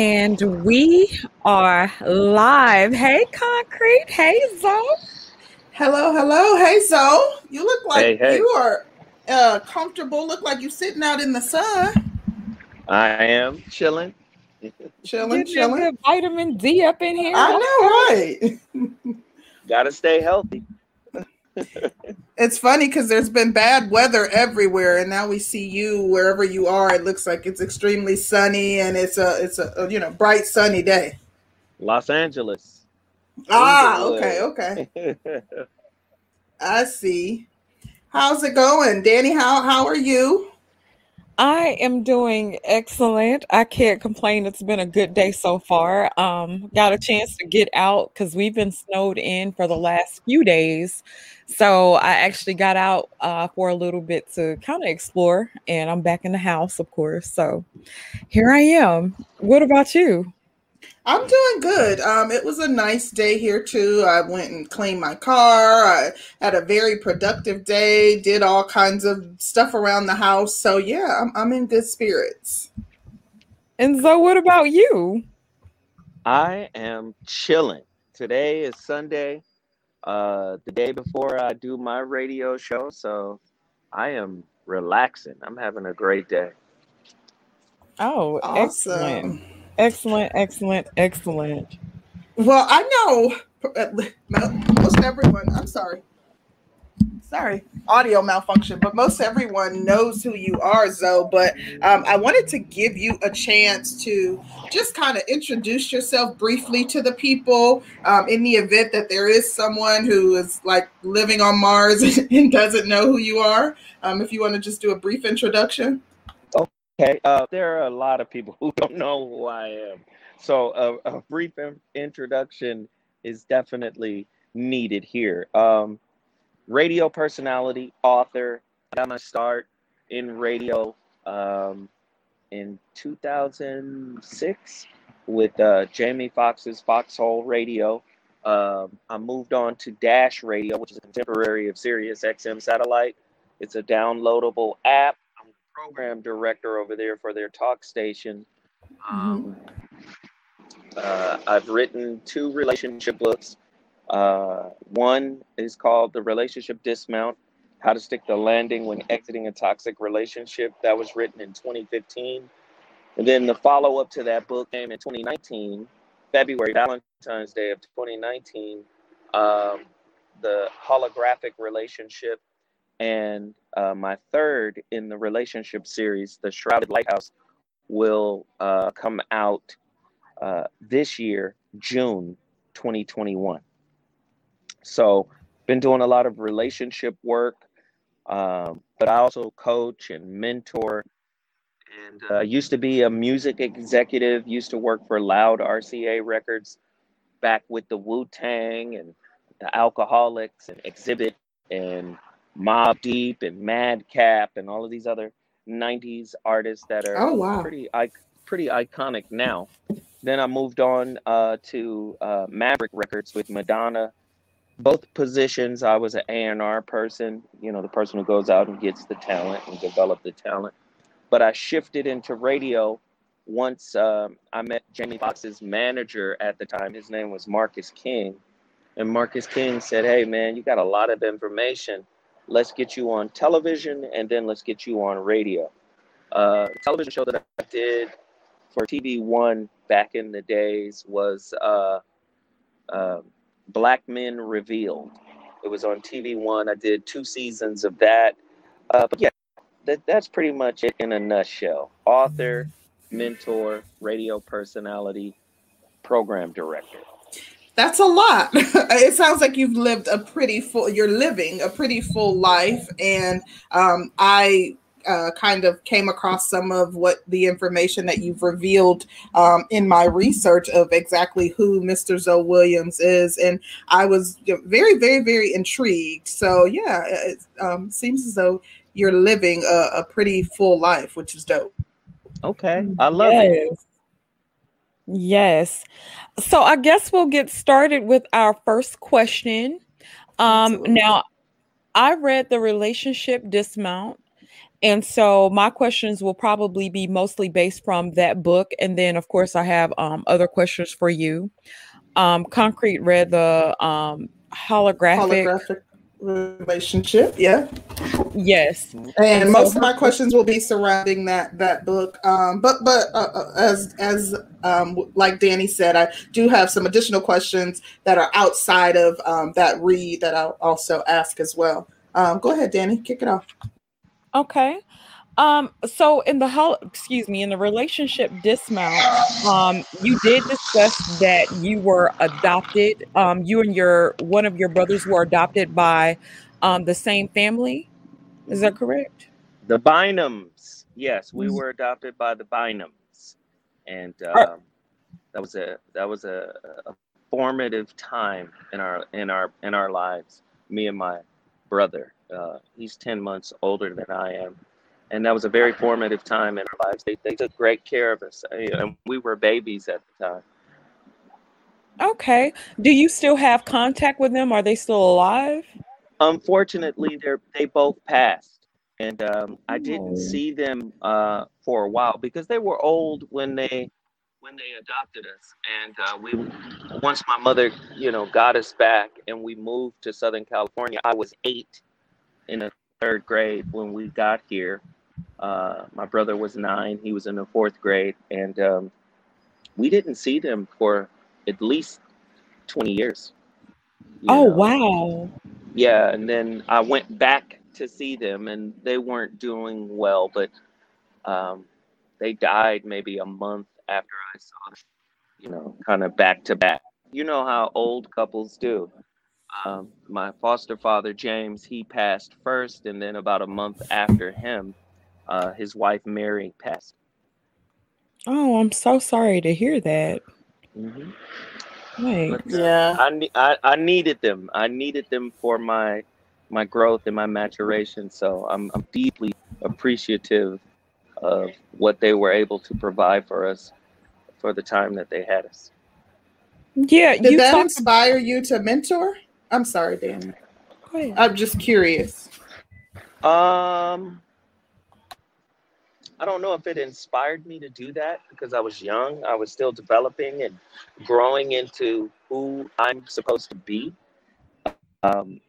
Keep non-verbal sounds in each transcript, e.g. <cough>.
And we are live. Hey, Concrete. Hey, Zo. Hello, hello. Hey, Zo. You look like Hey, hey. you are uh, comfortable. Look like you're sitting out in the sun, I am chilling. chilling, chilling. good vitamin D up in here. I know, right? <laughs> Gotta stay healthy. <laughs> It's funny because there's been bad weather everywhere, and now we see you wherever you are. It looks like it's extremely sunny, and it's a it's a, a, you know bright sunny day. Los Angeles. Ah, okay, okay. <laughs> I see. How's it going, Danny? How how are you? I am doing excellent. I can't complain. It's been a good day so far. Um, got a chance to get out because we've been snowed in for the last few days. So I actually got out uh, for a little bit to kind of explore, and I'm back in the house, of course. So here I am. What about you? I'm doing good. Um, it was a nice day here too. I went and cleaned my car. I had a very productive day. Did all kinds of stuff around the house. So yeah, I'm I'm in good spirits. And so, what about you? I am chilling. Today is Sunday, uh, the day before I do my radio show, so I am relaxing. I'm having a great day. Oh. Awesome. Excellent, excellent, excellent. Excellent. Well, I know most everyone. I'm sorry. Sorry, audio malfunction, but most everyone knows who you are, Zo. But um, I wanted to give you a chance to just kind of introduce yourself briefly to the people um, in the event that there is someone who is like living on Mars <laughs> and doesn't know who you are. Um, if you want to just do a brief introduction. Okay, uh, there are a lot of people <laughs> who don't know who I am. So uh, a brief in- introduction is definitely needed here. Um, radio personality, author. Got my start in radio um, in 2006 with uh, Jamie Foxx's Foxhole Radio. Um, I moved on to Dash Radio, which is a contemporary of Sirius XM satellite. It's a downloadable app. Program director over there for their talk station. Um, uh, I've written two relationship books. Uh, one is called The Relationship Dismount How to Stick the Landing When Exiting a Toxic Relationship. That was written in 2015. And then the follow up to that book came in 2019, February, Valentine's Day of 2019. Um, the Holographic Relationship. And uh, my third in the relationship series, The Shrouded Lighthouse, will uh, come out uh, this year, June 2021. So, been doing a lot of relationship work, um, but I also coach and mentor. And uh, used to be a music executive. Used to work for Loud RCA Records, back with the Wu Tang and the Alkaholiks and Xzibit and Mobb Deep and Madcap and all of these other '90s artists that are Oh wow! pretty pretty iconic now. Then I moved on uh, to uh, Maverick Records with Madonna. Both positions, I was an A&R person, you know, the person who goes out and gets the talent and develop the talent. But I shifted into radio once um, I met Jamie Foxx's manager at the time. His name was Marcus King. And Marcus King said, hey, man, you got a lot of information. Let's get you on television and then let's get you on radio. Uh, television show that I did for TV One back in the days was uh, uh, Black Men Revealed. It was on TV One. I did two seasons of that. Uh, but yeah, that, that's pretty much it in a nutshell. Author, mentor, radio personality, program director. That's a lot. <laughs> it sounds like you've lived a pretty full. You're living a pretty full life, and um, I uh, kind of came across some of what the information that you've revealed um, in my research of exactly who Mr. Zo Williams is, and I was very, very, very intrigued. So yeah, it um, seems as though you're living a, a pretty full life, which is dope. Okay, I love it. Yes. So I guess we'll get started with our first question. Um, now, I read the relationship dismount, And so my questions will probably be mostly based from that book. And then, of course, I have um, other questions for you. Um, Concrete read the um, holographic, holographic relationship. Yeah. Yes. And, and most of my questions will be surrounding that that book. Um, but but uh, uh, as as um, like Danny said, I do have some additional questions that are outside of um, that read that I'll also ask as well. Um, go ahead, Danny. Kick it off. Okay. Um, so in the whole, excuse me, in the relationship dismount, um, you did discuss that you were adopted. Um, you and your one of your brothers were adopted by um the same family. Is that correct? The Bynums. Yes, we mm. were adopted by the Bynums, and um, that was a that was a, a formative time in our in our in our lives. Me and my brother. Uh, he's ten months older than I am and that was a very formative time in our lives. They, they took great care of us, and we were babies at the time. Okay. Do you still have contact with them? Are they still alive? Unfortunately, they're they both passed, and um, I didn't oh. see them uh, for a while because they were old when they when they adopted us. And uh, we once my mother, you know, got us back, and we moved to Southern California. I was eight in the third grade when we got here, uh, my brother was nine; he was in the fourth grade, and um, we didn't see them for at least twenty years. Oh know? wow! Yeah, and then I went back to see them, and they weren't doing well, but um, they died maybe a month after I saw them. You know, kind of back to back. You know how old couples do. Um, my foster father James, he passed first, and then about a month after him, uh, his wife Mary passed. Oh, I'm so sorry to hear that. Mm-hmm. But, yeah, I, I I needed them. I needed them for my my growth and my maturation. So I'm I'm deeply appreciative of what they were able to provide for us for the time that they had us. Yeah, did that inspire you to mentor? I'm sorry, Dan. I'm just curious. Um, I don't know if it inspired me to do that because I was young. I was still developing and growing into who I'm supposed to be. Um,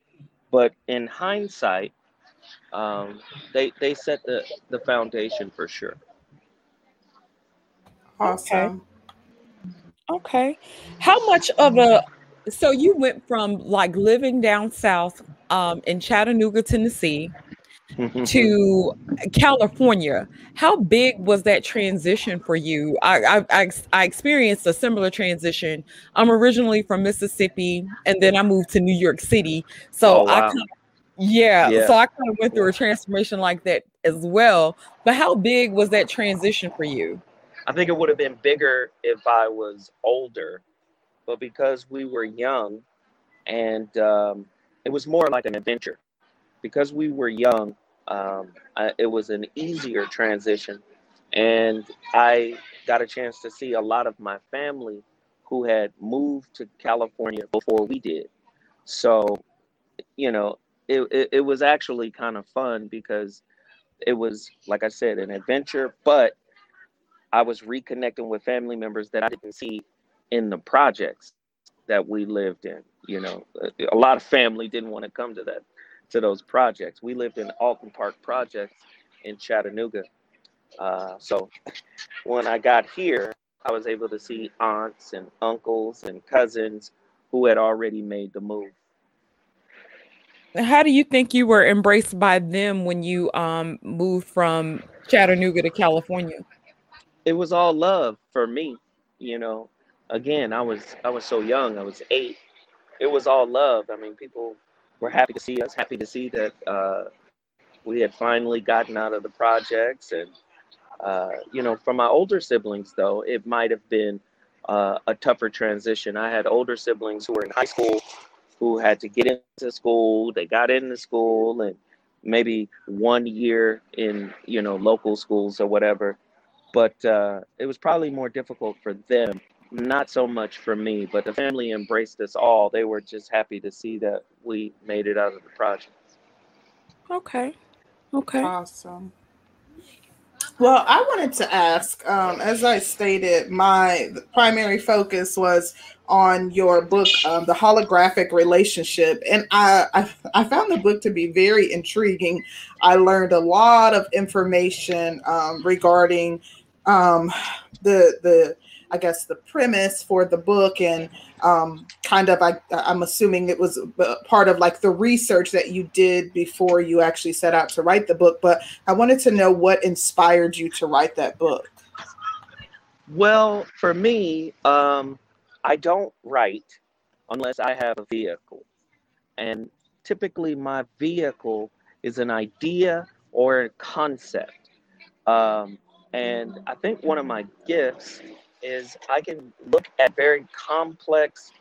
but in hindsight, um, they they set the the foundation for sure. Awesome. Okay. okay. How much of a so you went from like living down south um, in Chattanooga, Tennessee, to <laughs> California. How big was that transition for you? I, I, I experienced a similar transition. I'm originally from Mississippi, and then I moved to New York City. So oh, wow. I kind of, yeah, yeah, so I kind of went through a transformation like that as well. But how big was that transition for you? I think it would have been bigger if I was older, but because we were young, and um, it was more like an adventure because we were young, um, I, it was an easier transition. And I got a chance to see a lot of my family who had moved to California before we did. So, you know, it, it, it was actually kind of fun because it was, like I said, an adventure, but I was reconnecting with family members that I didn't see in the projects that we lived in. You know, a lot of family didn't want to come to that to those projects. We lived in Alton Park projects in Chattanooga. Uh, so when I got here, I was able to see aunts and uncles and cousins who had already made the move. How do you think you were embraced by them when you um, moved from Chattanooga to California? It was all love for me, you know. Again, I was I was so young. I was eight. It was all love. I mean, people we're happy to see us, happy to see that uh, we had finally gotten out of the projects. And, uh, you know, for my older siblings, though, it might have been uh, a tougher transition. I had older siblings who were in high school who had to get into school. They got into school and maybe one year in, you know, local schools or whatever. But uh, it was probably more difficult for them not so much for me, but the family embraced us all. They were just happy to see that we made it out of the project. Okay. Okay. Awesome. Well, I wanted to ask, um, as I stated, my primary focus was on your book, um, The Holographic Relationship. And I, I, I, found the book to be very intriguing. I learned a lot of information um, regarding um, the, the, I guess, the premise for the book and um, kind of, I, I'm assuming it was part of like the research that you did before you actually set out to write the book. But I wanted to know what inspired you to write that book. Well, for me, um, I don't write unless I have a vehicle. And typically, my vehicle is an idea or a concept. Um, and I think one of my gifts is I can look at very complex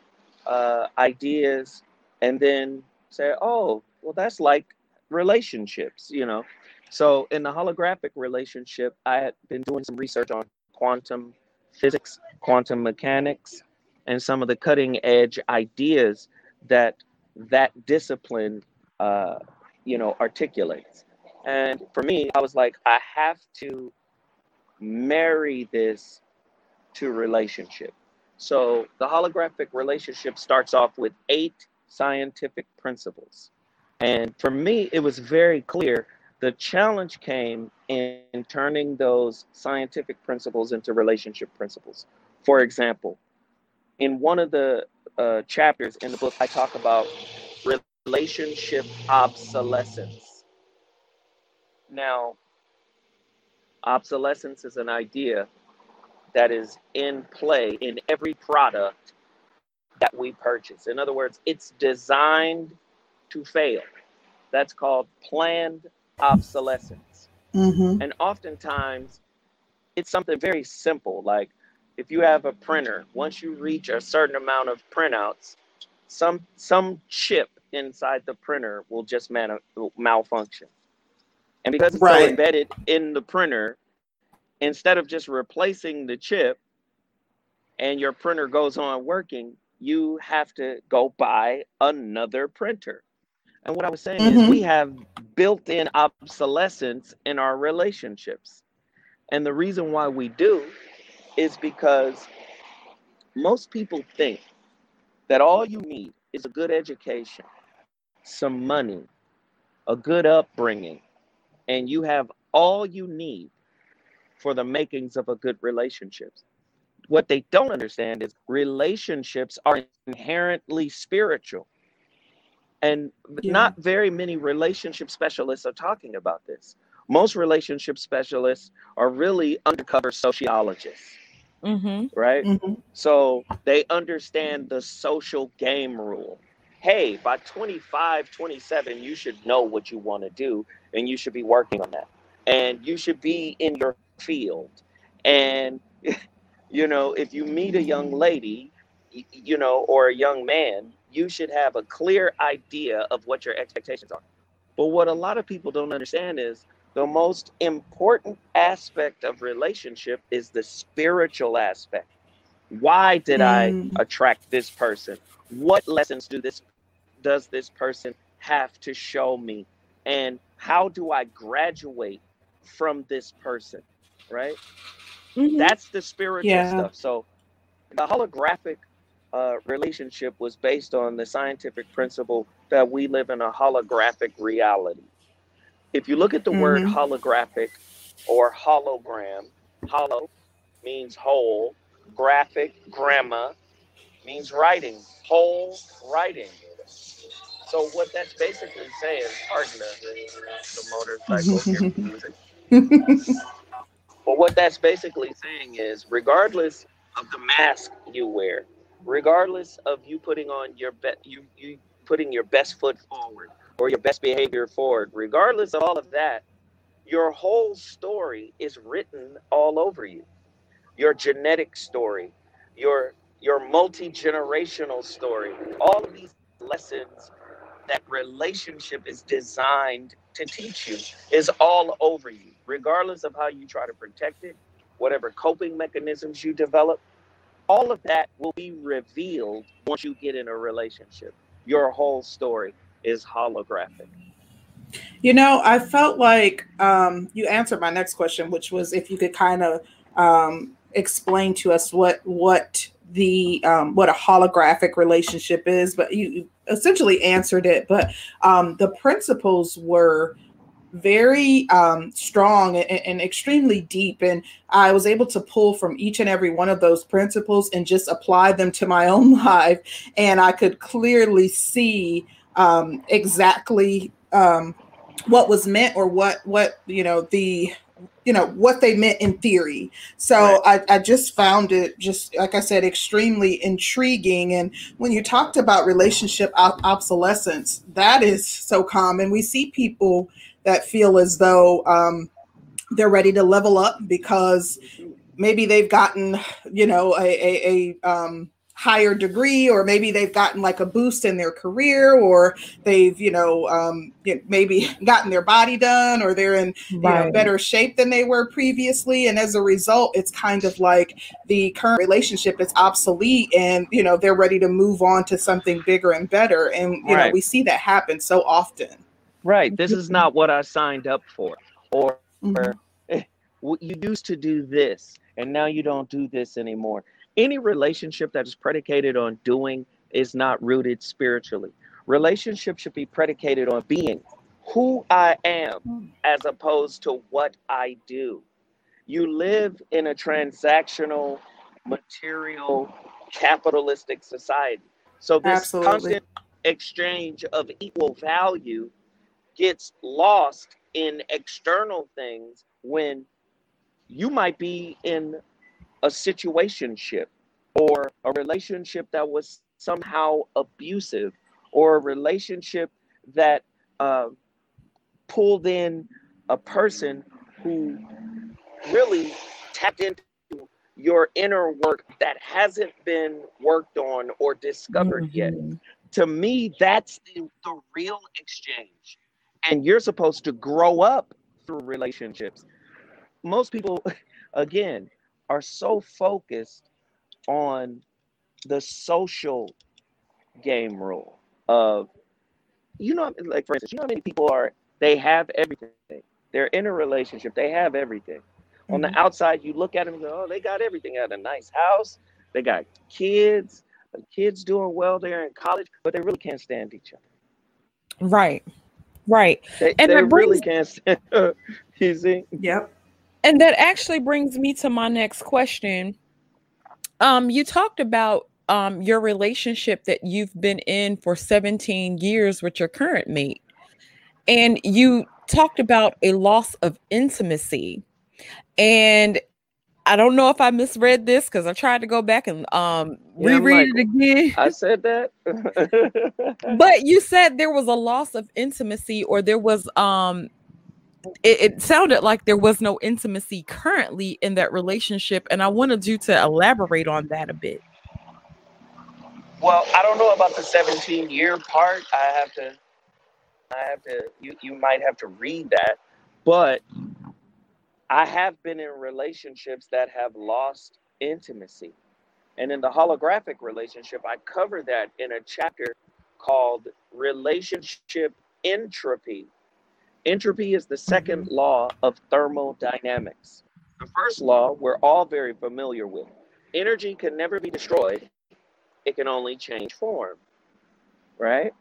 uh, ideas and then say, oh, well, that's like relationships, you know. So in the holographic relationship, I had been doing some research on quantum physics, quantum mechanics, and some of the cutting edge ideas that that discipline uh, you know articulates and for me i was like i have to marry this to relationship. So the holographic relationship starts off with eight scientific principles. And for me it was very clear the challenge came in, in turning those scientific principles into relationship principles. For example in one of the uh, chapters in the book, I talk about relationship obsolescence. Now, obsolescence is an idea that is in play in every product that we purchase. In other words, it's designed to fail. That's called planned obsolescence. Mm-hmm. And oftentimes, it's something very simple like if you have a printer, once you reach a certain amount of printouts, some some chip inside the printer will just man- malfunction. And because it's right. so embedded in the printer, instead of just replacing the chip and your printer goes on working, you have to go buy another printer. And what I was saying mm-hmm. is we have built-in obsolescence in our relationships. And the reason why we do is because most people think that all you need is a good education, some money, a good upbringing, and you have all you need for the makings of a good relationship. What they don't understand is relationships are inherently spiritual. And yeah. not very many relationship specialists are talking about this. Most relationship specialists are really undercover sociologists mm-hmm. right? Mm-hmm. So they understand the social game rule. Hey, by 25, 27, you should know what you want to do and you should be working on that. And you should be in your field. And, <laughs> you know, if you meet a young lady, you know, or a young man, you should have a clear idea of what your expectations are. But what a lot of people don't understand is the most important aspect of relationship is the spiritual aspect. Why did mm. I attract this person? What lessons do this does this person have to show me? And how do I graduate from this person? Right? Mm-hmm. That's the spiritual yeah. stuff. So the holographic uh, relationship was based on the scientific principle that we live in a holographic reality if you look at the mm-hmm. word holographic or hologram, hollow means whole, graphic, gramma means writing, whole writing. So what that's basically saying, pardon the, the motorcycle <laughs> but what that's basically saying is regardless of the mask you wear, regardless of you putting on your be- you you putting your best foot forward, or your best behavior forward. Regardless of all of that, your whole story is written all over you. Your genetic story, your your multi-generational story, all of these lessons that relationship is designed to teach you is all over you, regardless of how you try to protect it, whatever coping mechanisms you develop, all of that will be revealed once you get in a relationship. Your whole story is holographic. You know, I felt like um, you answered my next question, which was if you could kind of um, explain to us what what the um, what a holographic relationship is, but you essentially answered it. But um, the principles were very um, strong and, and, extremely deep. And I was able to pull from each and every one of those principles and just apply them to my <laughs> own life. And I could clearly see um, exactly um, what was meant or what what you know the you know what they meant in theory so right. I, I just found it just like i said extremely intriguing and when you talked about relationship obsolescence that is so common we see people that feel as though um, they're ready to level up because maybe they've gotten you know a, a, a um, higher degree or maybe they've gotten like a boost in their career or they've you know um, maybe <laughs> gotten their body done or they're in right. know, better shape than they were previously and as a result it's kind of like the current relationship is obsolete and you know they're ready to move on to something bigger and better and you right. know we see that happen so often right this is not what i signed up for or, mm-hmm. <laughs> Eh, you used to do this and now you don't do this anymore any relationship that is predicated on doing is not rooted spiritually. Relationship should be predicated on being who I am as opposed to what I do. You live in a transactional, material, capitalistic society. So this Absolutely. constant exchange of equal value gets lost in external things when you might be in a situationship or a relationship that was somehow abusive or a relationship that uh, pulled in a person who really tapped into your inner work that hasn't been worked on or discovered mm-hmm. yet. To me, that's the, the real exchange. And you're supposed to grow up through relationships. Most people, <laughs> again, are so focused on the social game rule of you know like for instance you know how many people are they have everything. They're in a relationship. They have everything. Mm-hmm. on the mm-hmm. outside you look at them and go oh they got everything. They at a nice house. They got kids. The kids doing well they're in college but they really can't stand each other. Right right they, and they brings, really can't stand <laughs> you see yep and that actually brings me to my next question. Um, you talked about um, your relationship that you've been in for 17 years with your current mate. And you talked about a loss of intimacy. And I don't know if I misread this because I tried to go back and um, yeah, reread like, it again. I said that. <laughs> but you said there was a loss of intimacy or there was um it, it, sounded like there was no intimacy currently in that relationship and i wanted you to elaborate on that a bit well i don't know about the 17 year part i have to i have to you, you might have to read that but i have been in relationships that have lost intimacy and in the holographic relationship i cover that in a chapter called relationship entropy Entropy is the second mm-hmm. law of thermodynamics. The first law we're all very familiar with. Energy can never be destroyed, it can only change form, right?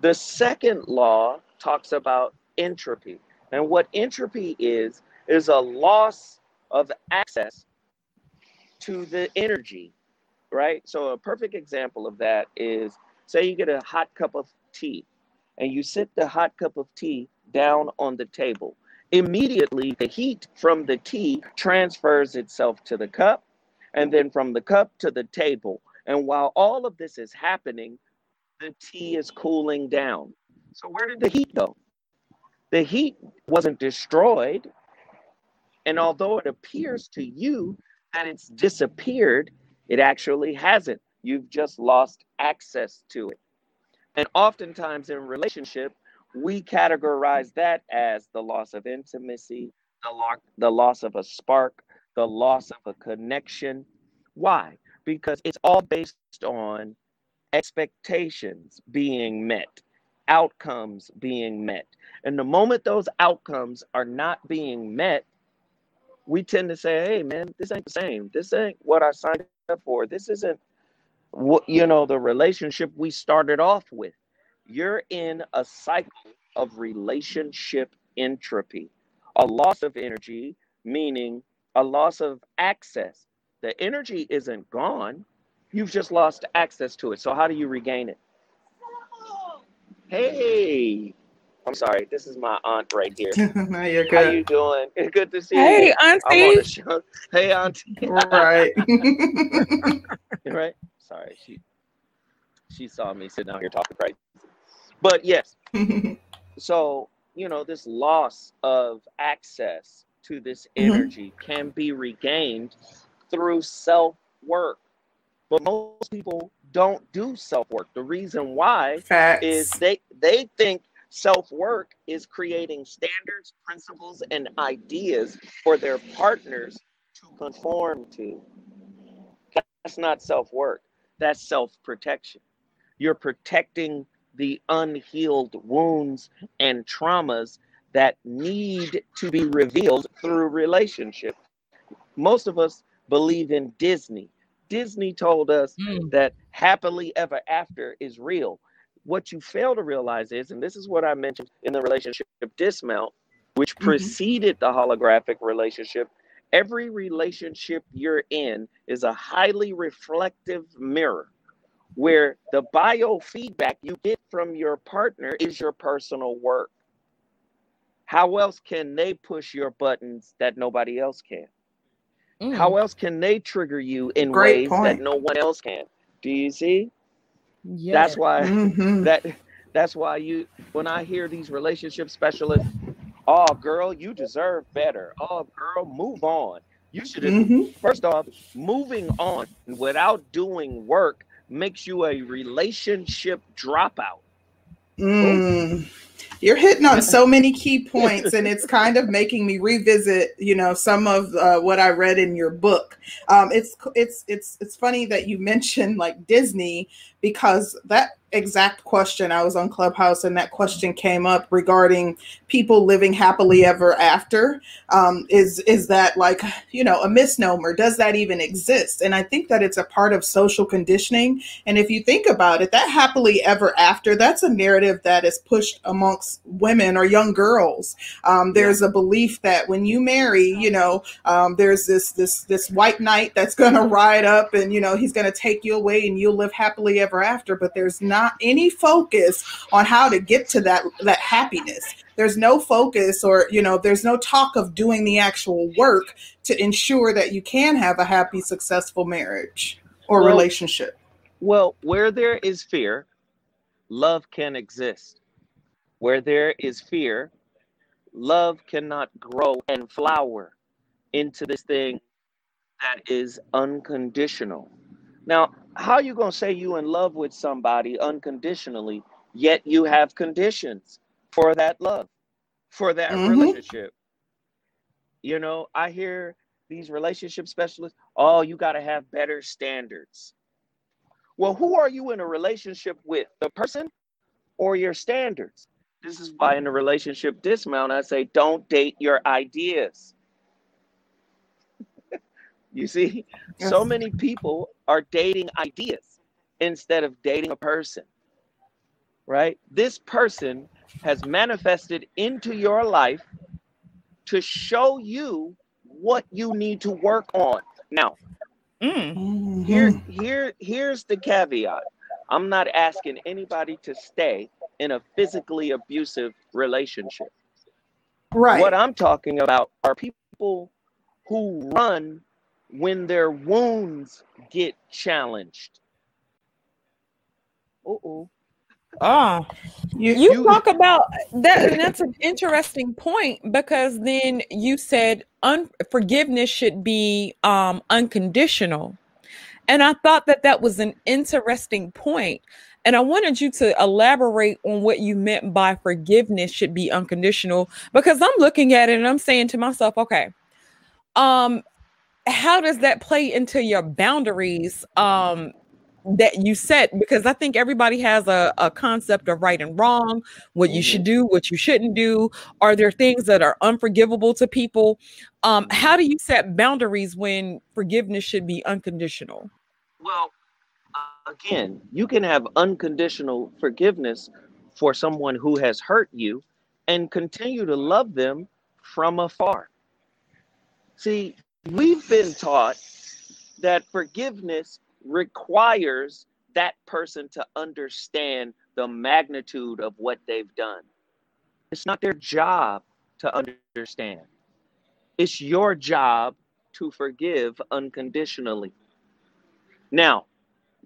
The second law talks about entropy. And what entropy is, is a loss of access to the energy, right? So, a perfect example of that is say you get a hot cup of tea and you sit the hot cup of tea down on the table. Immediately, the heat from the tea transfers itself to the cup, and then from the cup to the table. And while all of this is happening, the tea is cooling down. So, where did the heat go? The heat wasn't destroyed. And although it appears to you that it's disappeared, it actually hasn't. You've just lost access to it. And oftentimes in relationship, we categorize that as the loss of intimacy, the, lo- the loss of a spark, the loss of a connection. Why? Because it's all based on expectations being met, outcomes being met. And the moment those outcomes are not being met, we tend to say, hey, man, this ain't the same. This ain't what I signed up for. This isn't what, you know, the relationship we started off with. You're in a cycle of relationship entropy, a loss of energy, meaning a loss of access. The energy isn't gone, you've just lost access to it. So, how do you regain it? Hey, I'm sorry. This is my aunt right here. <laughs> no, you're How you doing? <laughs> Good to see Hey, you. I'm on Auntie. <laughs> Hey, auntie. right. right? Sorry, she she saw me sitting out here talking crazy. But yes, so you know, this loss of access to this Mhm. energy can be regained through self work. But most people don't do self work. The reason why Facts. is they they think self work is creating standards, principles, and ideas for their partners to conform to. That's not self work. That's self protection. You're protecting the unhealed wounds and traumas that need to be revealed through relationship. Most of us believe in Disney. Disney told us Mm. that happily ever after is real. What you fail to realize is, and this is what I mentioned in the relationship dismount, which Mhm. preceded the holographic relationship. Every relationship you're in is a highly reflective mirror where the biofeedback you get from your partner is your personal work. How else can they push your buttons that nobody else can? Mm. How else can they trigger you in Great ways point. that no one else can? Do you see? Yes. That's why Mhm. that that's why you when I hear these relationship specialists, oh girl, you deserve better. Oh girl, move on. You should Mhm. first off, moving on without doing work makes you a relationship dropout. Mm. You're hitting on so many <laughs> key points, and it's kind of making me revisit, you know, some of uh, what I read in your book. Um, it's it's it's it's funny that you mentioned like Disney because that exact question I was on Clubhouse, and that question came up regarding people living happily ever after. Um, is is that like you know a misnomer? Does that even exist? And I think that it's a part of social conditioning and if you think about it, that happily ever after, that's a narrative that is pushed amongst women or young girls. Um, there's a belief that when you marry, you know, um, there's this this this white knight that's going to ride up and you know he's going to take you away and you'll live happily ever after. But there's not any focus on how to get to that that happiness. There's no focus or you know there's no talk of doing the actual work to ensure that you can have a happy, successful marriage or Well, relationship. Well, where there is fear, love can exist. Where there is fear, love cannot grow and flower into this thing that is unconditional. Now, how you going to say you in love with somebody unconditionally, yet you have conditions for that love, for that Mhm. relationship? You know, I hear these relationship specialists, oh, you got to have better standards. Well, who are you in a relationship with? The person or your standards? This is why in a relationship dismount, I say don't date your ideas. <laughs> you see, so many people are dating ideas instead of dating a person, right? This person has manifested into your life to show you what you need to work on. Now, Mm. here Mhm. here here's the caveat i'm not asking anybody to stay in a physically abusive relationship Right. what i'm talking about are people who run when their wounds get challenged uh-oh Ah. you, You You- talk about that, and that's an interesting point because then you said un- forgiveness should be um, unconditional, and I thought that that was an interesting point. point, and I wanted you to elaborate on what you meant by forgiveness should be unconditional because I'm looking at it and I'm saying to myself, okay, um, how does that play into your boundaries? Um, that you set because I think everybody has a, a concept of right and wrong, what you should mm-hmm. do, what you shouldn't do. Are there things that are unforgivable to people? Um, how do you set boundaries when forgiveness should be unconditional? Well, uh, again, you can have unconditional forgiveness for someone who has hurt you and continue to love them from afar. See, we've been taught that forgiveness requires that person to understand the magnitude of what they've done. It's not their job to understand, it's your job to forgive unconditionally. Now,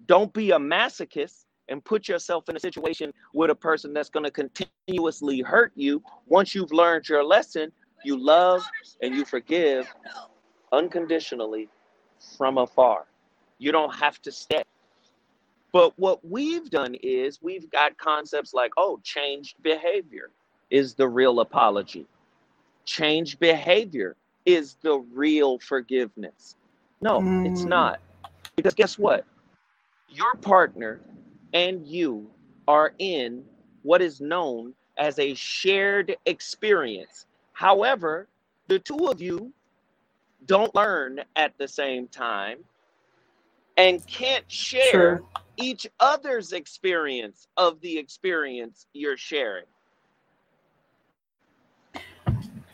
don't be a masochist and put yourself in a situation with a person that's going to continuously hurt you. Once you've learned your lesson, you love and you forgive unconditionally from afar. You don't have to stay. But what we've done is we've got concepts like, oh, changed behavior is the real apology. Changed behavior is the real forgiveness. No, mm. it's not. Because guess what? Your partner and you are in what is known as a shared experience. However, the two of you don't learn at the same time and can't share sure. each other's experience of the experience you're sharing.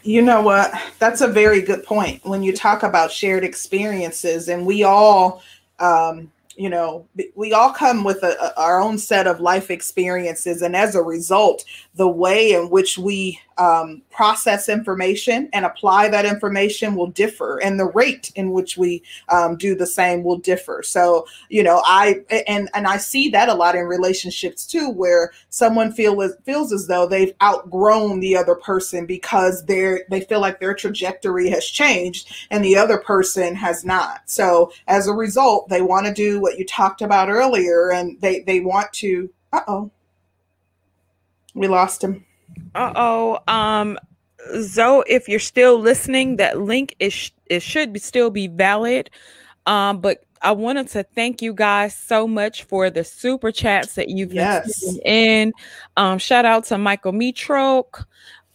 You know what? That's a very good point. When you talk about shared experiences, and we all um, you know we all come with a, a, our own set of life experiences and as a result the way in which we um, process information and apply that information will differ and the rate in which we um, do the same will differ. So you know i and and i see that a lot in relationships too where someone feel feels as though they've outgrown the other person because they're they feel like their trajectory has changed and the other person has not. So as a result they want to do what you talked about earlier and they they want to uh-oh. We lost him uh oh. Um, Zo, if you're still listening, that link is it should be, still be valid. Um, but I wanted to thank you guys so much for the super chats that you've yes. been in. Um, shout out to Michael Mitrok,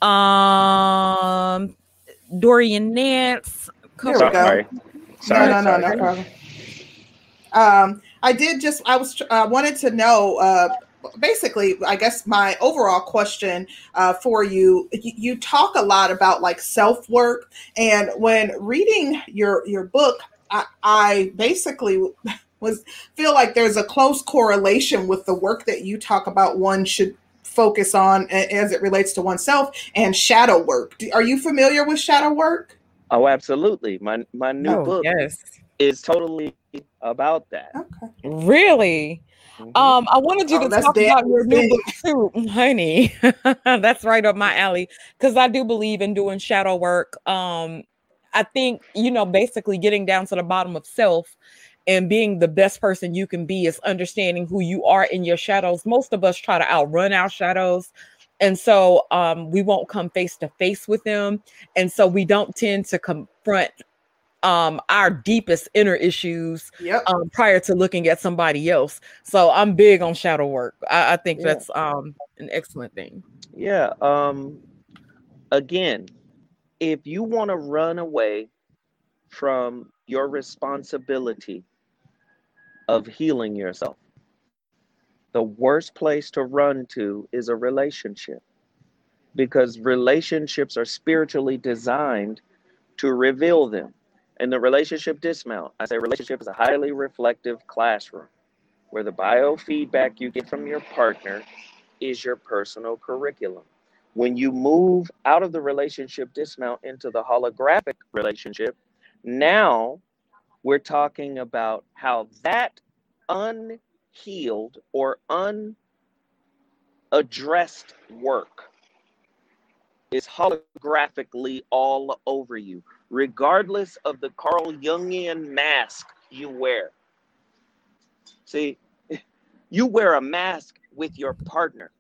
um, Dorian Nance. There we go. Sorry. Sorry, no, no, sorry. no, no problem. Um, I did just I was I uh, wanted to know uh, basically, I guess my overall question uh, for you, you talk a lot about like self work, and when reading your your book, I, I basically <laughs> was feel like there's a close correlation with the work that you talk about. One should focus on as it relates to oneself and shadow work. Are you familiar with shadow work? Oh, absolutely. My my new oh, book yes. is totally about that. Okay. Really? Mm-hmm. Um, I wanted you oh, to talk about your new book too, <laughs> honey. <laughs> that's right up my alley because I do believe in doing shadow work. Um, I think you know, basically getting down to the bottom of self and being the best person you can be is understanding who you are in your shadows. Most of us try to outrun our shadows. And so um, we won't come face to face with them. And so we don't tend to confront um, our deepest inner issues yep. um, prior to looking at somebody else. So I'm big on shadow work. I, I think yeah. that's um, an excellent thing. Yeah. Um, again, if you want to run away from your responsibility of healing yourself, the worst place to run to is a relationship because relationships are spiritually designed to reveal them. In the relationship dismount, I say relationship is a highly reflective classroom where the biofeedback you get from your partner is your personal curriculum. When you move out of the relationship dismount into the holographic relationship, now we're talking about how that unhealed or unaddressed work is holographically all over you regardless of the Carl Jungian mask you wear. See, <laughs> you wear a mask with your partner,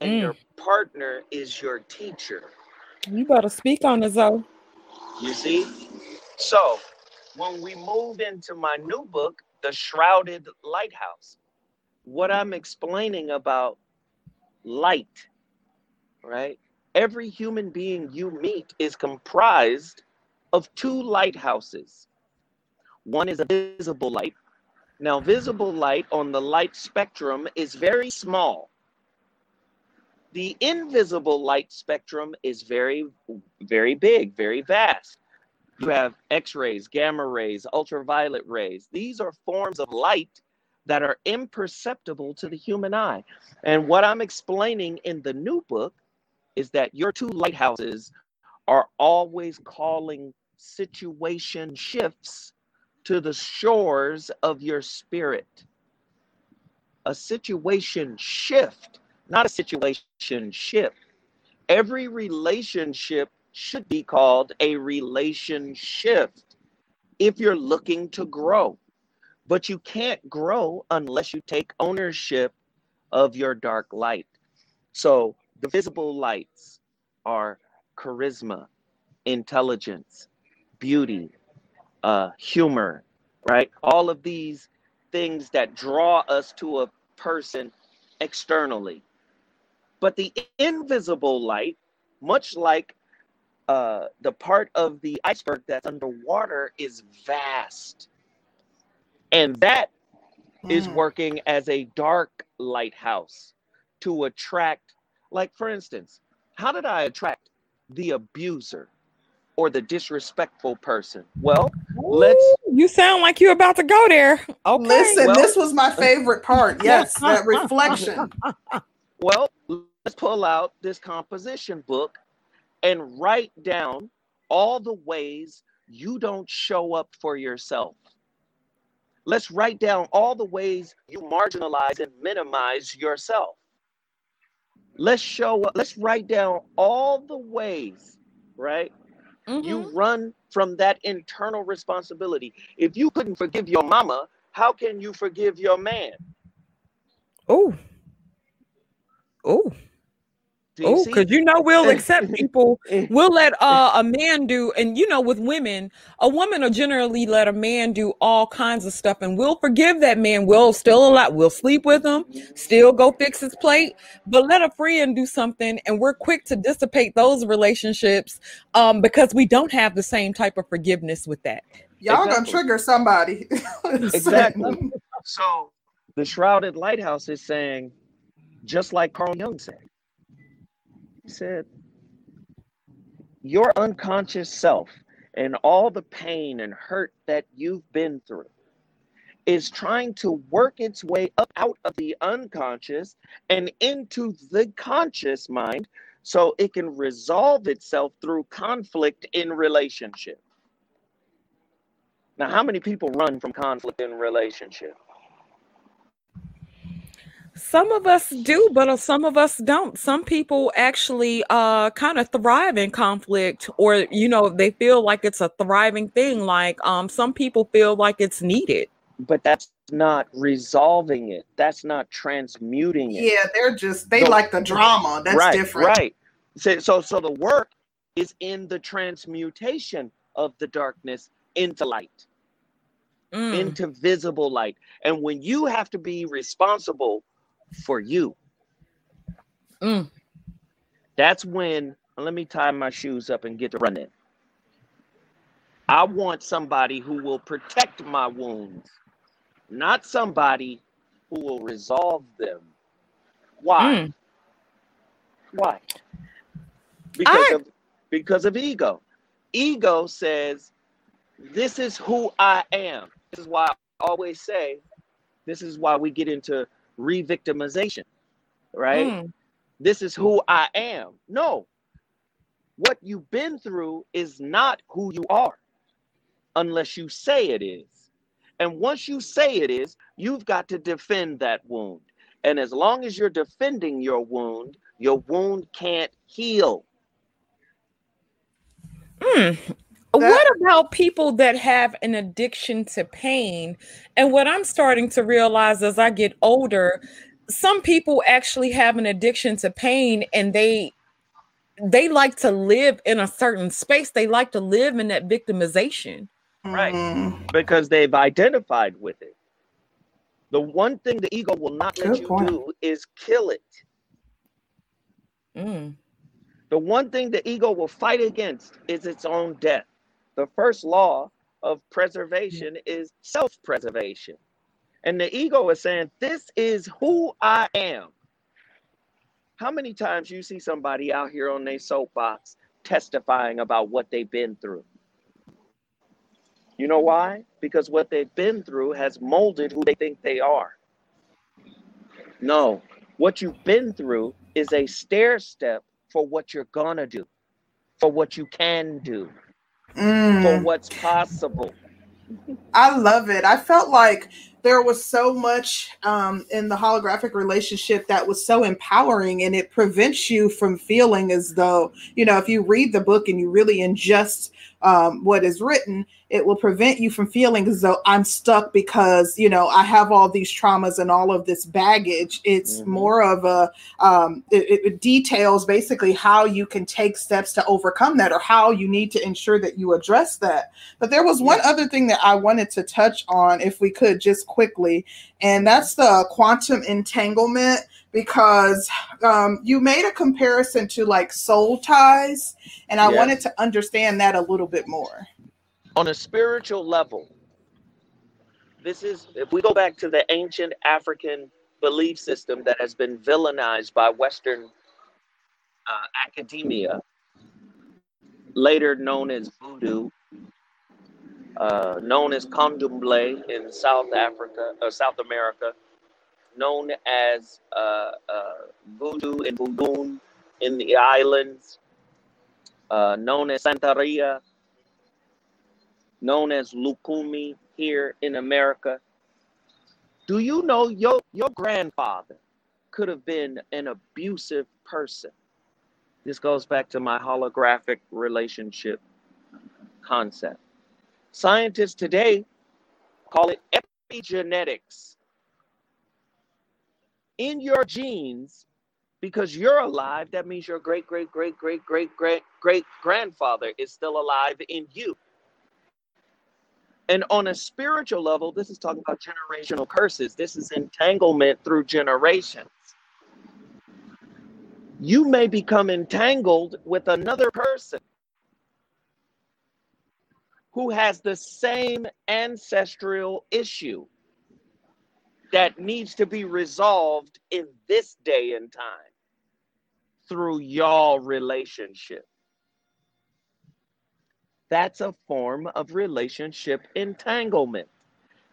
and mm. your partner is your teacher. You better speak on it, though. You see? So, when we move into my new book, the shrouded lighthouse. What I'm explaining about light, right? Every human being you meet is comprised of two lighthouses. One is a visible light. Now, visible light on the light spectrum is very small. The invisible light spectrum is very, very big, very vast. You have X rays, gamma rays, ultraviolet rays. These are forms of light that are imperceptible to the human eye. And what I'm explaining in the new book is that your two lighthouses are always calling situation shifts to the shores of your spirit. A situation shift, not a situation ship. Every relationship should be called a relationship if you're looking to grow. But you can't grow unless you take ownership of your dark light. So the visible lights are charisma, intelligence, beauty, uh, humor, right? All of these things that draw us to a person externally. But the invisible light, much like uh, the part of the iceberg that's underwater, is vast. And that mm. is working as a dark lighthouse to attract, like, for instance, how did I attract the abuser? or the disrespectful person. Well, let's. You sound like you're about to go there. Okay. Listen, well, this was my favorite part. <laughs> Yes, that reflection. <laughs> Well, let's pull out this composition book and write down all the ways you don't show up for yourself. Let's write down all the ways you marginalize and minimize yourself. Let's show up, let's write down all the ways, right, Mm-hmm. You run from that internal responsibility. If you couldn't forgive your mama, how can you forgive your man? Oh. Oh. Oh, because you know we'll <laughs> accept people. we'll let uh, a man do, and you know, with women, a woman will generally let a man do all kinds of stuff, and we'll forgive that man. We'll still a lot. we'll sleep with him, still go fix his plate, but let a friend do something, and we're quick to dissipate those relationships um, because we don't have the same type of forgiveness with that. Y'all exactly. gonna trigger somebody. <laughs> exactly. So the shrouded lighthouse is saying, just like Carl Jung said said, Your unconscious self and all the pain and hurt that you've been through is trying to work its way up out of the unconscious and into the conscious mind so it can resolve itself through conflict in relationship. Now, how many people run from conflict in relationship? Some of us do, but uh, some of us don't. Some people actually uh kind of thrive in conflict or you know, they feel like it's a thriving thing like um some people feel like it's needed. But that's not resolving it. That's not transmuting it. Yeah, they're just they so, like the drama. That's right, different. Right. So so so the work is in the transmutation of the darkness into light. Mm. Into visible light. And when you have to be responsible for you. Mm. That's when let me tie my shoes up and get to running. I want somebody who will protect my wounds, not somebody who will resolve them. Why? Mm. Why? Because I... of because of ego. Ego says, This is who I am. This is why I always say, this is why we get into re-victimization, right? Mm. This is who I am. No, what you've been through is not who you are unless you say it is. And once you say it is, you've got to defend that wound. And as long as you're defending your wound, your wound can't heal. Hmm. What about people that have an addiction to pain? And what I'm starting to realize as I get older, some people actually have an addiction to pain and they they like to live in a certain space. They like to live in that victimization. Right. Mm. Because they've identified with it. The one thing the ego will not let you point. do is kill it. Mm. The one thing the ego will fight against is its own death. The first law of preservation is self preservation. And the ego is saying, This is who I am. How many times you see somebody out here on their soapbox testifying about what they've been through? You know why? Because what they've been through has molded who they think they are. No, what you've been through is a stair step for what you're gonna do, for what you can do, for Mm, what's possible. I love it. I felt like there was so much um, in the holographic relationship that was so empowering, and it prevents you from feeling as though, you know, if you read the book and you really ingest um, what is written, it will prevent you from feeling as though I'm stuck because, you know, I have all these traumas and all of this baggage. It's Mhm. more of a, um, it, it details basically how you can take steps to overcome that or how you need to ensure that you address that. But there was one other thing that I wanted to touch on, if we could just quickly, and that's the quantum entanglement. Because um, you made a comparison to like soul ties, and I Yes. wanted to understand that a little bit more. On a spiritual level, this is, if we go back to the ancient African belief system that has been villainized by Western uh, academia, later known as voodoo, uh, known as Candomblé in South Africa or South America, known as uh, uh, voodoo and voodoo in the islands, uh, known as Santeria, known as Lukumi here in America. Do you know your, your grandfather could have been an abusive person? This goes back to my holographic relationship concept. Scientists today call it epigenetics. In your genes, because you're alive, that means your great, great, great, great, great, great, great grandfather is still alive in you. And on a spiritual level, this is talking about generational curses. This is entanglement through generations. You may become entangled with another person who has the same ancestral issue that needs to be resolved in this day and time through y'all relationship. That's a form of relationship entanglement.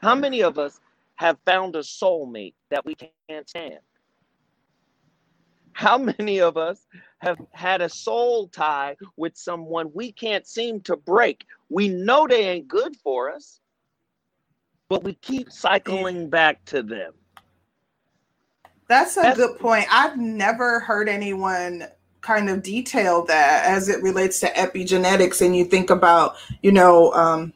How many of us have found a soulmate that we can't stand? How many of us have had a soul tie with someone we can't seem to break? We know they ain't good for us, but we keep cycling back to them. That's a That's- good point. I've never heard anyone kind of detail that as it relates to epigenetics. And you think about, you know, um,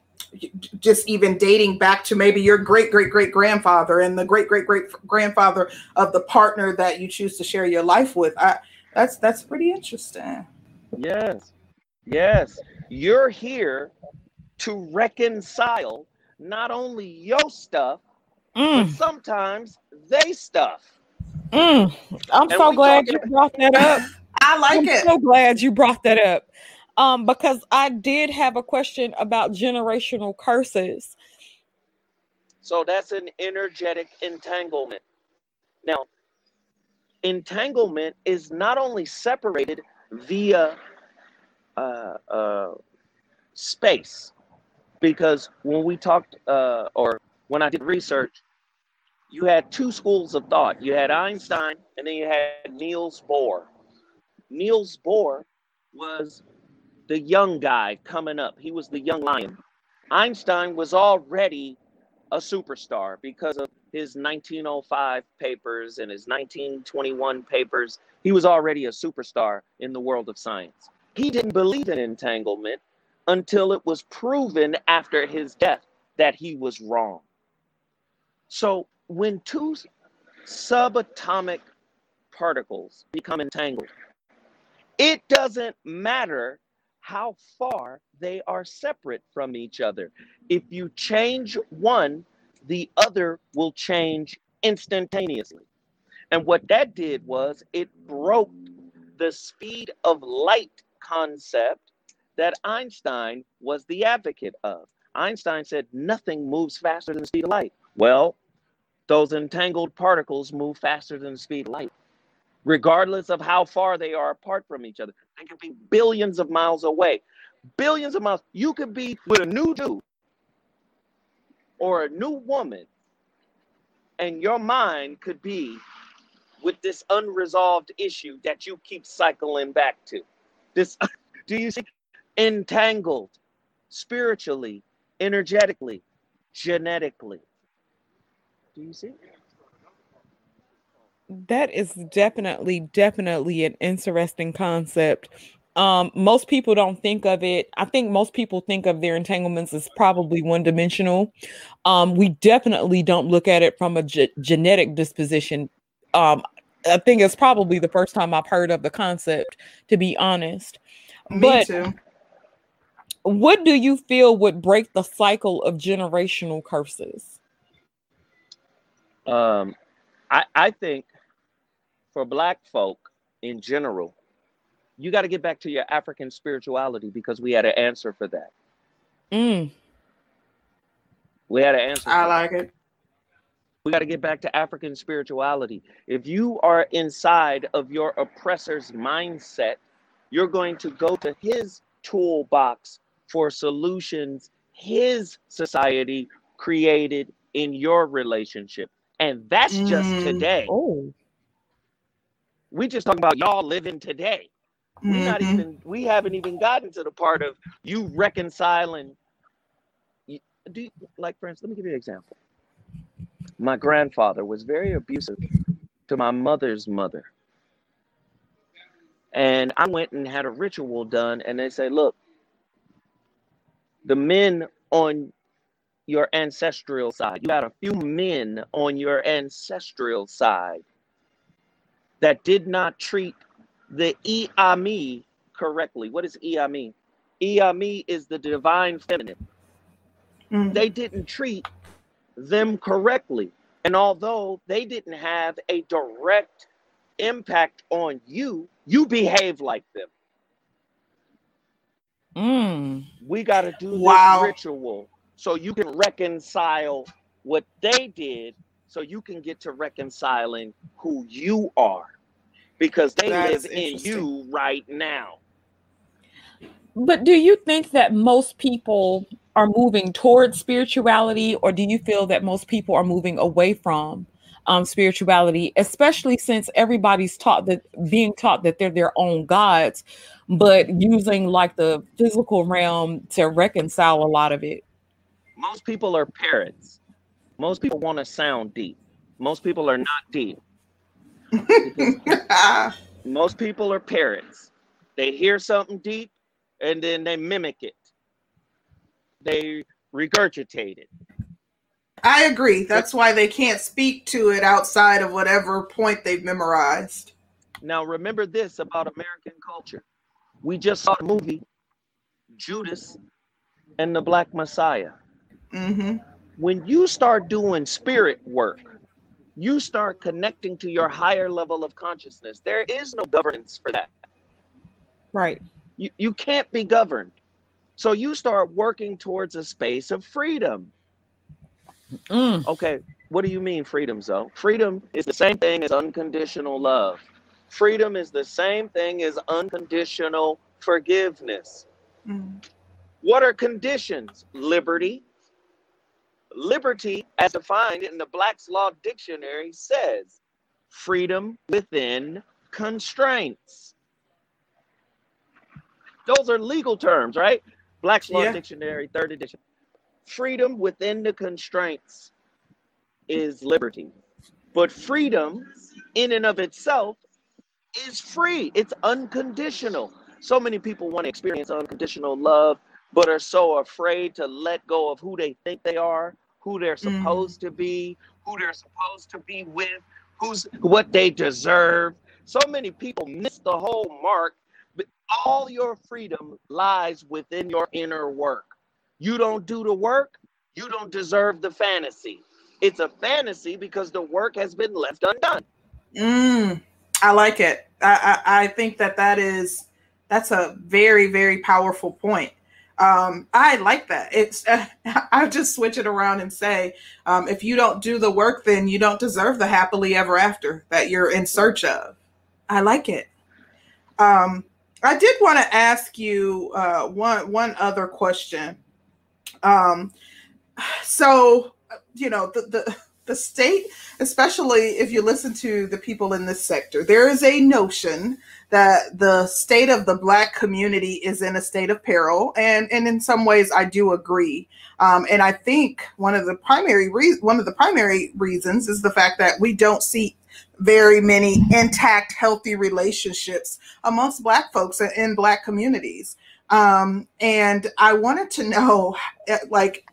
just even dating back to maybe your great great great grandfather and the great great great grandfather of the partner that you choose to share your life with. I, that's that's pretty interesting. Yes. Yes. You're here to reconcile not only your stuff, but Mm, sometimes they stuff. mm. I'm And so glad talking- you brought that up. <laughs> I like I'm it. so glad you brought that up. Um, because I did have a question about generational curses. So that's an energetic entanglement. Now, entanglement is not only separated via uh, uh, space, because when we talked, uh, or when I did research, you had two schools of thought. You had Einstein, and then you had Niels Bohr. Niels Bohr was the young guy coming up. He was the young lion. Einstein was already a superstar because of his 1905 papers and his 1921 papers. He was already a superstar in the world of science. He didn't believe in entanglement until it was proven after his death that he was wrong. So when two subatomic particles become entangled, it doesn't matter how far they are separate from each other. If you change one, the other will change instantaneously. And what that did was it broke the speed of light concept that Einstein was the advocate of. Einstein said nothing moves faster than the speed of light. Well, those entangled particles move faster than the speed of light, regardless of how far they are apart from each other. They can be billions of miles away. Billions of miles. You could be with a new dude or a new woman, and your mind could be with this unresolved issue that you keep cycling back to. This, <laughs> do you see, entangled spiritually, energetically, genetically. Do you see? That is definitely, definitely an interesting concept. Um, most people don't think of it. I think most people think of their entanglements as probably one dimensional. Um, we definitely don't look at it from a ge- genetic disposition. Um, I think it's probably the first time I've heard of the concept, to be honest. Me but too. What do you feel would break the cycle of generational curses? Um, I, I think for black folk in general, you got to get back to your African spirituality because we had an answer for that. Mm, We had an answer. for I that. like it. We got to get back to African spirituality. If you are inside of your oppressor's mindset, you're going to go to his toolbox for solutions his society created in your relationship. And that's just Mm. today. oh, We just talking about y'all living today. We not Mhm. even we haven't even gotten to the part of you reconciling. Do you, like for instance, let me give you an example. My grandfather was very abusive to my mother's mother. And I went and had a ritual done, and they say, look, the men on your ancestral side, you got a few men on your ancestral side that did not treat the Iyami correctly. What is Iyami? Iyami is the divine feminine. Mhm. They didn't treat them correctly. And although they didn't have a direct impact on you, you behave like them. Mm, We got to do Wow. this ritual so you can reconcile what they did so you can get to reconciling who you are because they That live in you right now. But do you think that most people are moving towards spirituality, or do you feel that most people are moving away from um, spirituality, especially since everybody's taught that being taught that they're their own gods, but using like the physical realm to reconcile a lot of it? Most people are parrots. Most people want to sound deep. Most people are not deep. <laughs> Most people are parrots. They hear something deep and then they mimic it. They regurgitate it. I agree. That's why they can't speak to it outside of whatever point they've memorized. Now, remember this about American culture. We just saw the movie Judas and the Black Messiah. hmm When you start doing spirit work, you start connecting to your higher level of consciousness. There is no governance for that. Right. You, you can't be governed. So you start working towards a space of freedom. Mm, Okay, what do you mean freedom, Zo? Freedom is the same thing as unconditional love. Freedom is the same thing as unconditional forgiveness. Mm. What are conditions? Liberty. Liberty, as defined in the Black's Law Dictionary, says freedom within constraints. Those are legal terms, right? Black's Law Yeah. Dictionary, third edition. Freedom within the constraints is liberty. But freedom, in and of itself, is free. It's unconditional. So many people want to experience unconditional love, but are so afraid to let go of who they think they are, who they're Mhm. supposed to be, who they're supposed to be with, who's what they deserve. So many people miss the whole mark, but all your freedom lies within your inner work. You don't do the work, you don't deserve the fantasy. It's a fantasy because the work has been left undone. Mm, I like it. I, I, I think that that is that's a very very powerful point. Um, I like that. It's uh, <laughs> I just switch it around and say, um, if you don't do the work, then you don't deserve the happily ever after that you're in search of. I like it. Um, I did want to ask you uh, one one other question. Um, so you know the the the state, especially if you listen to the people in this sector, there is a notion that the state of the black community is in a state of peril, and and in some ways, I do agree. Um, and I think one of the primary re- one of the primary reasons is the fact that we don't see very many intact, healthy relationships amongst Black folks in Black communities. Um, and I wanted to know, like,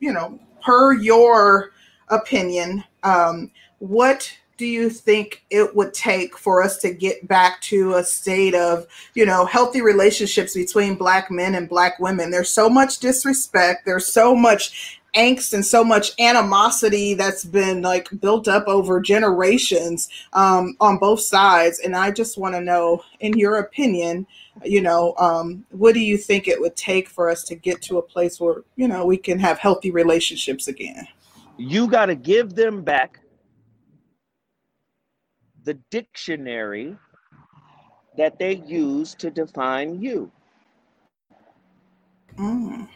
you know, per your opinion, um, what do you think it would take for us to get back to a state of, you know, healthy relationships between black men and black women? There's so much disrespect. There's so much angst and so much animosity that's been like built up over generations um, on both sides. And I just want to know, in your opinion, you know, um, what do you think it would take for us to get to a place where, you know, we can have healthy relationships again? You got to give them back the dictionary that they use to define you. Mm.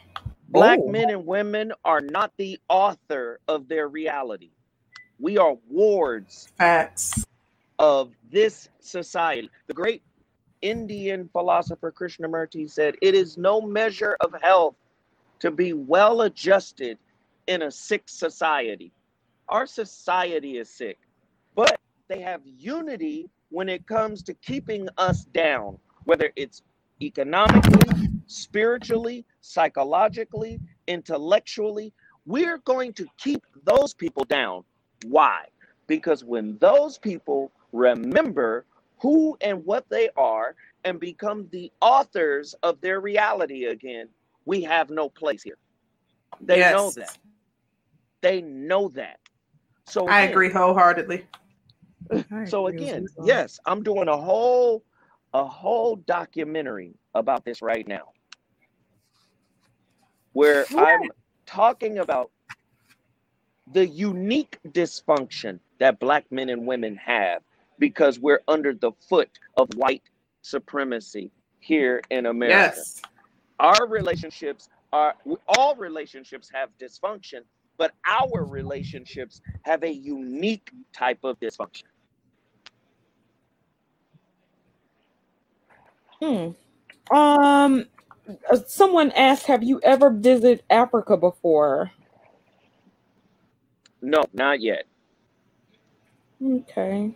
Black oh. men and women are not the author of their reality. We are wards Facts. of this society. The great Indian philosopher Krishnamurti said, It is no measure of health to be well adjusted in a sick society. Our society is sick, but they have unity when it comes to keeping us down, whether it's economically, spiritually, psychologically, intellectually. We're going to keep those people down. Why? Because when those people remember who and what they are and become the authors of their reality again, we have no place here. They yes. know that. They know that. So I agree wholeheartedly. so again, yes, I'm doing a whole a whole documentary about this right now where I'm talking about the unique dysfunction that black men and women have because we're under the foot of white supremacy here in America. Yes. Our relationships are all relationships have dysfunction, but our relationships have a unique type of dysfunction. Hmm. Um, someone asked, "Have you ever visited Africa before?" No, not yet. Okay.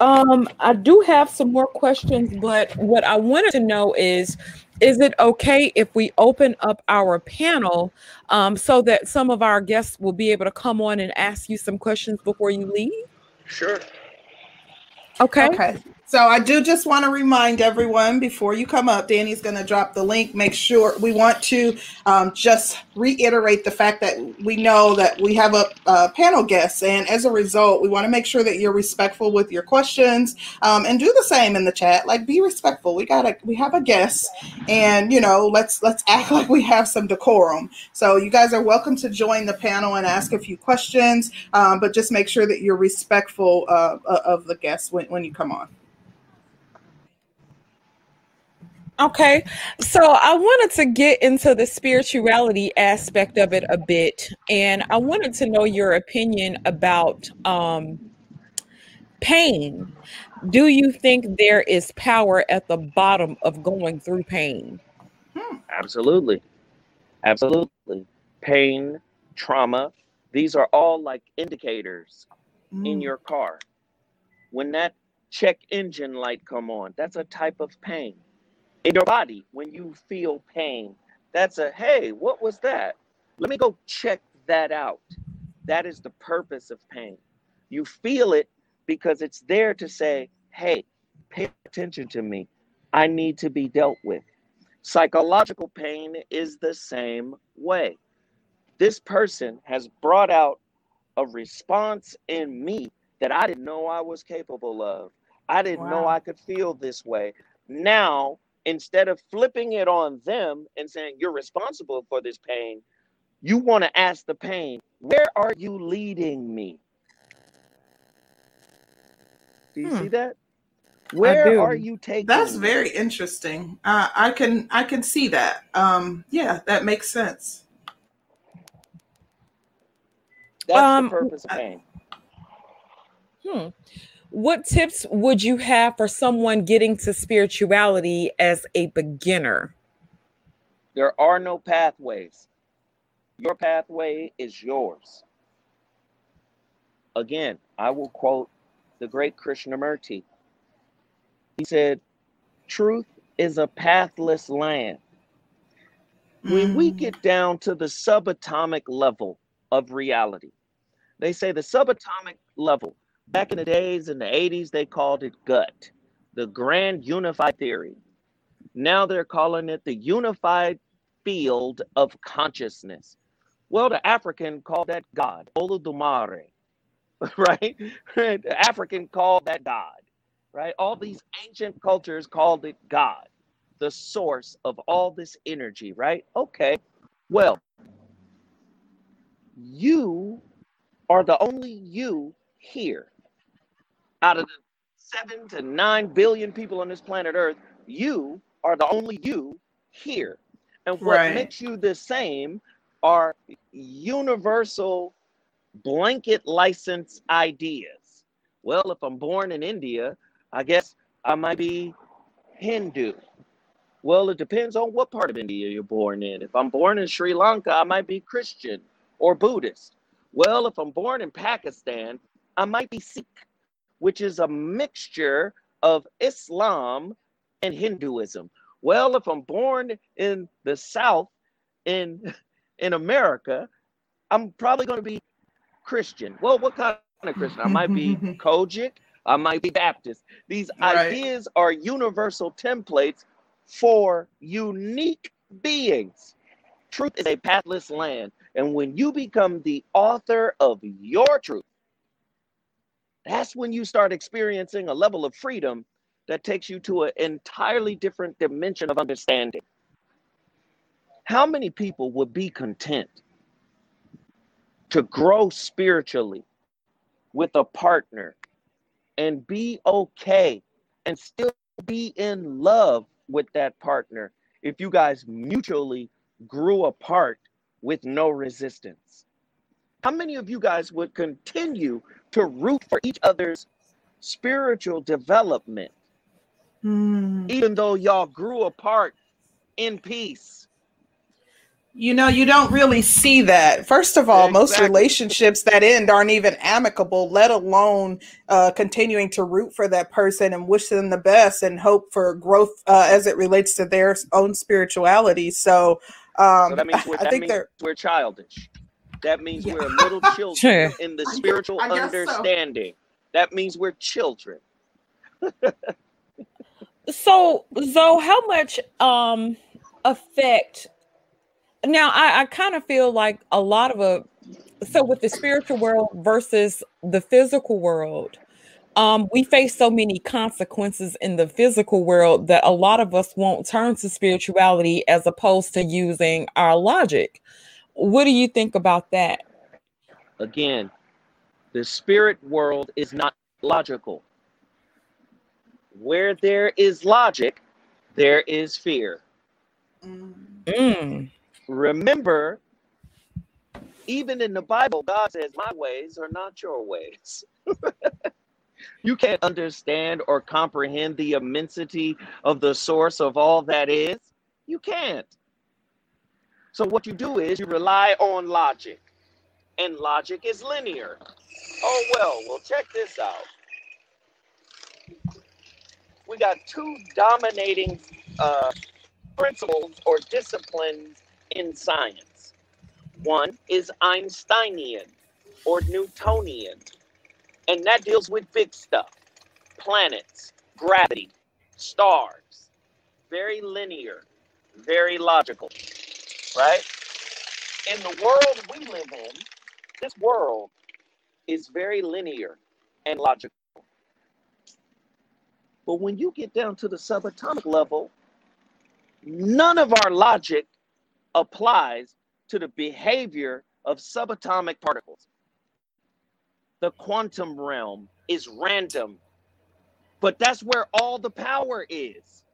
Um, I do have some more questions, but what I wanted to know is is it okay if we open up our panel um, so that some of our guests will be able to come on and ask you some questions before you leave? Sure. Okay. Okay. So I do just want to remind everyone before you come up, Danny's going to drop the link. Make sure we want to um, just reiterate the fact that we know that we have a, a, panel guest, and as a result, we want to make sure that you're respectful with your questions um, and do the same in the chat. Like, be respectful. We got a we have a guest, and you know, let's let's act <laughs> like we have some decorum. So you guys are welcome to join the panel and ask a few questions, um, but just make sure that you're respectful uh, of the guests when, when you come on. Okay, so I wanted to get into the spirituality aspect of it a bit, and I wanted to know your opinion about um, pain. Do you think there is power at the bottom of going through pain? Hmm. Absolutely. Absolutely. Pain, trauma, these are all like indicators mm. in your car. When that check engine light come on, that's a type of pain in your body when you feel pain. That's a hey, what was that? Let me go check that out. That is the purpose of pain. You feel it because it's there to say, hey, pay attention to me. I need to be dealt with. Psychological pain is the same way. this person has brought out a response in me that I didn't know I was capable of. I didn't wow. know I could feel this way. Now, instead of flipping it on them and saying, You're responsible for this pain, you want to ask the pain, Where are you leading me? Do you hmm. see that? Where are you taking? That's me? very interesting. Uh, I can I can see that. Um, yeah, that makes sense. That's um, the purpose of pain. Hmm. What tips would you have for someone getting to spirituality as a beginner? There are no pathways. Your pathway is yours. Again, I will quote the great Krishnamurti. He said, Truth is a pathless land. When we mm. get down to the subatomic level of reality, they say the subatomic level, back in the days in the 80s, they called it gut, the grand unified theory. Now they're calling it the unified field of consciousness. Well, the African called that God, Olodumare, <laughs> right? the African called that God, right? All these ancient cultures called it God, the source of all this energy, right? Okay, well, you are the only you here. Out of the seven to nine billion people on this planet Earth, you are the only you here. And what right. makes you the same are universal blanket license ideas. Well, if I'm born in India, I guess I might be Hindu. Well, it depends on what part of India you're born in. If I'm born in Sri Lanka, I might be Christian or Buddhist. Well, if I'm born in Pakistan, I might be Sikh, which is a mixture of Islam and Hinduism. Well, if I'm born in the South in in America, I'm probably going to be Christian. Well, what kind of Christian? I might be <laughs> COGIC. I might be Baptist. These right. ideas are universal templates for unique beings. Truth is a pathless land. And when you become the author of your truth, that's when you start experiencing a level of freedom that takes you to an entirely different dimension of understanding. How many people would be content to grow spiritually with a partner and be okay and still be in love with that partner if you guys mutually grew apart with no resistance? How many of you guys would continue to root for each other's spiritual development, mm. even though y'all grew apart in peace? You know, you don't really see that. First of all, exactly. most relationships that end aren't even amicable, let alone uh, continuing to root for that person and wish them the best and hope for growth uh, as it relates to their own spirituality. So, um, so that means, I think means we're childish. That means yeah. we're little <laughs> children sure. in the spiritual I guess, I understanding. So. That means we're children. <laughs> so, so how much um effect? Now, I, I kind of feel like a lot of a so with the spiritual world versus the physical world um, we face so many consequences in the physical world that a lot of us won't turn to spirituality as opposed to using our logic. What do you think about that? Again, the spirit world is not logical. Where there is logic, there is fear. Mm. Remember, even in the Bible, God says, My ways are not your ways. <laughs> you can't understand or comprehend the immensity of the source of all that is. You can't. So, what you do is you rely on logic, and logic is linear. Oh, well, well, check this out. We got two dominating uh, principles or disciplines in science. One is Einsteinian or Newtonian and that deals with big stuff planets, gravity, stars. Very linear, very logical, right? in the world we live in, this world is very linear and logical. But when you get down to the subatomic level, none of our logic applies to the behavior of subatomic particles. The quantum realm is random, but that's where all the power is.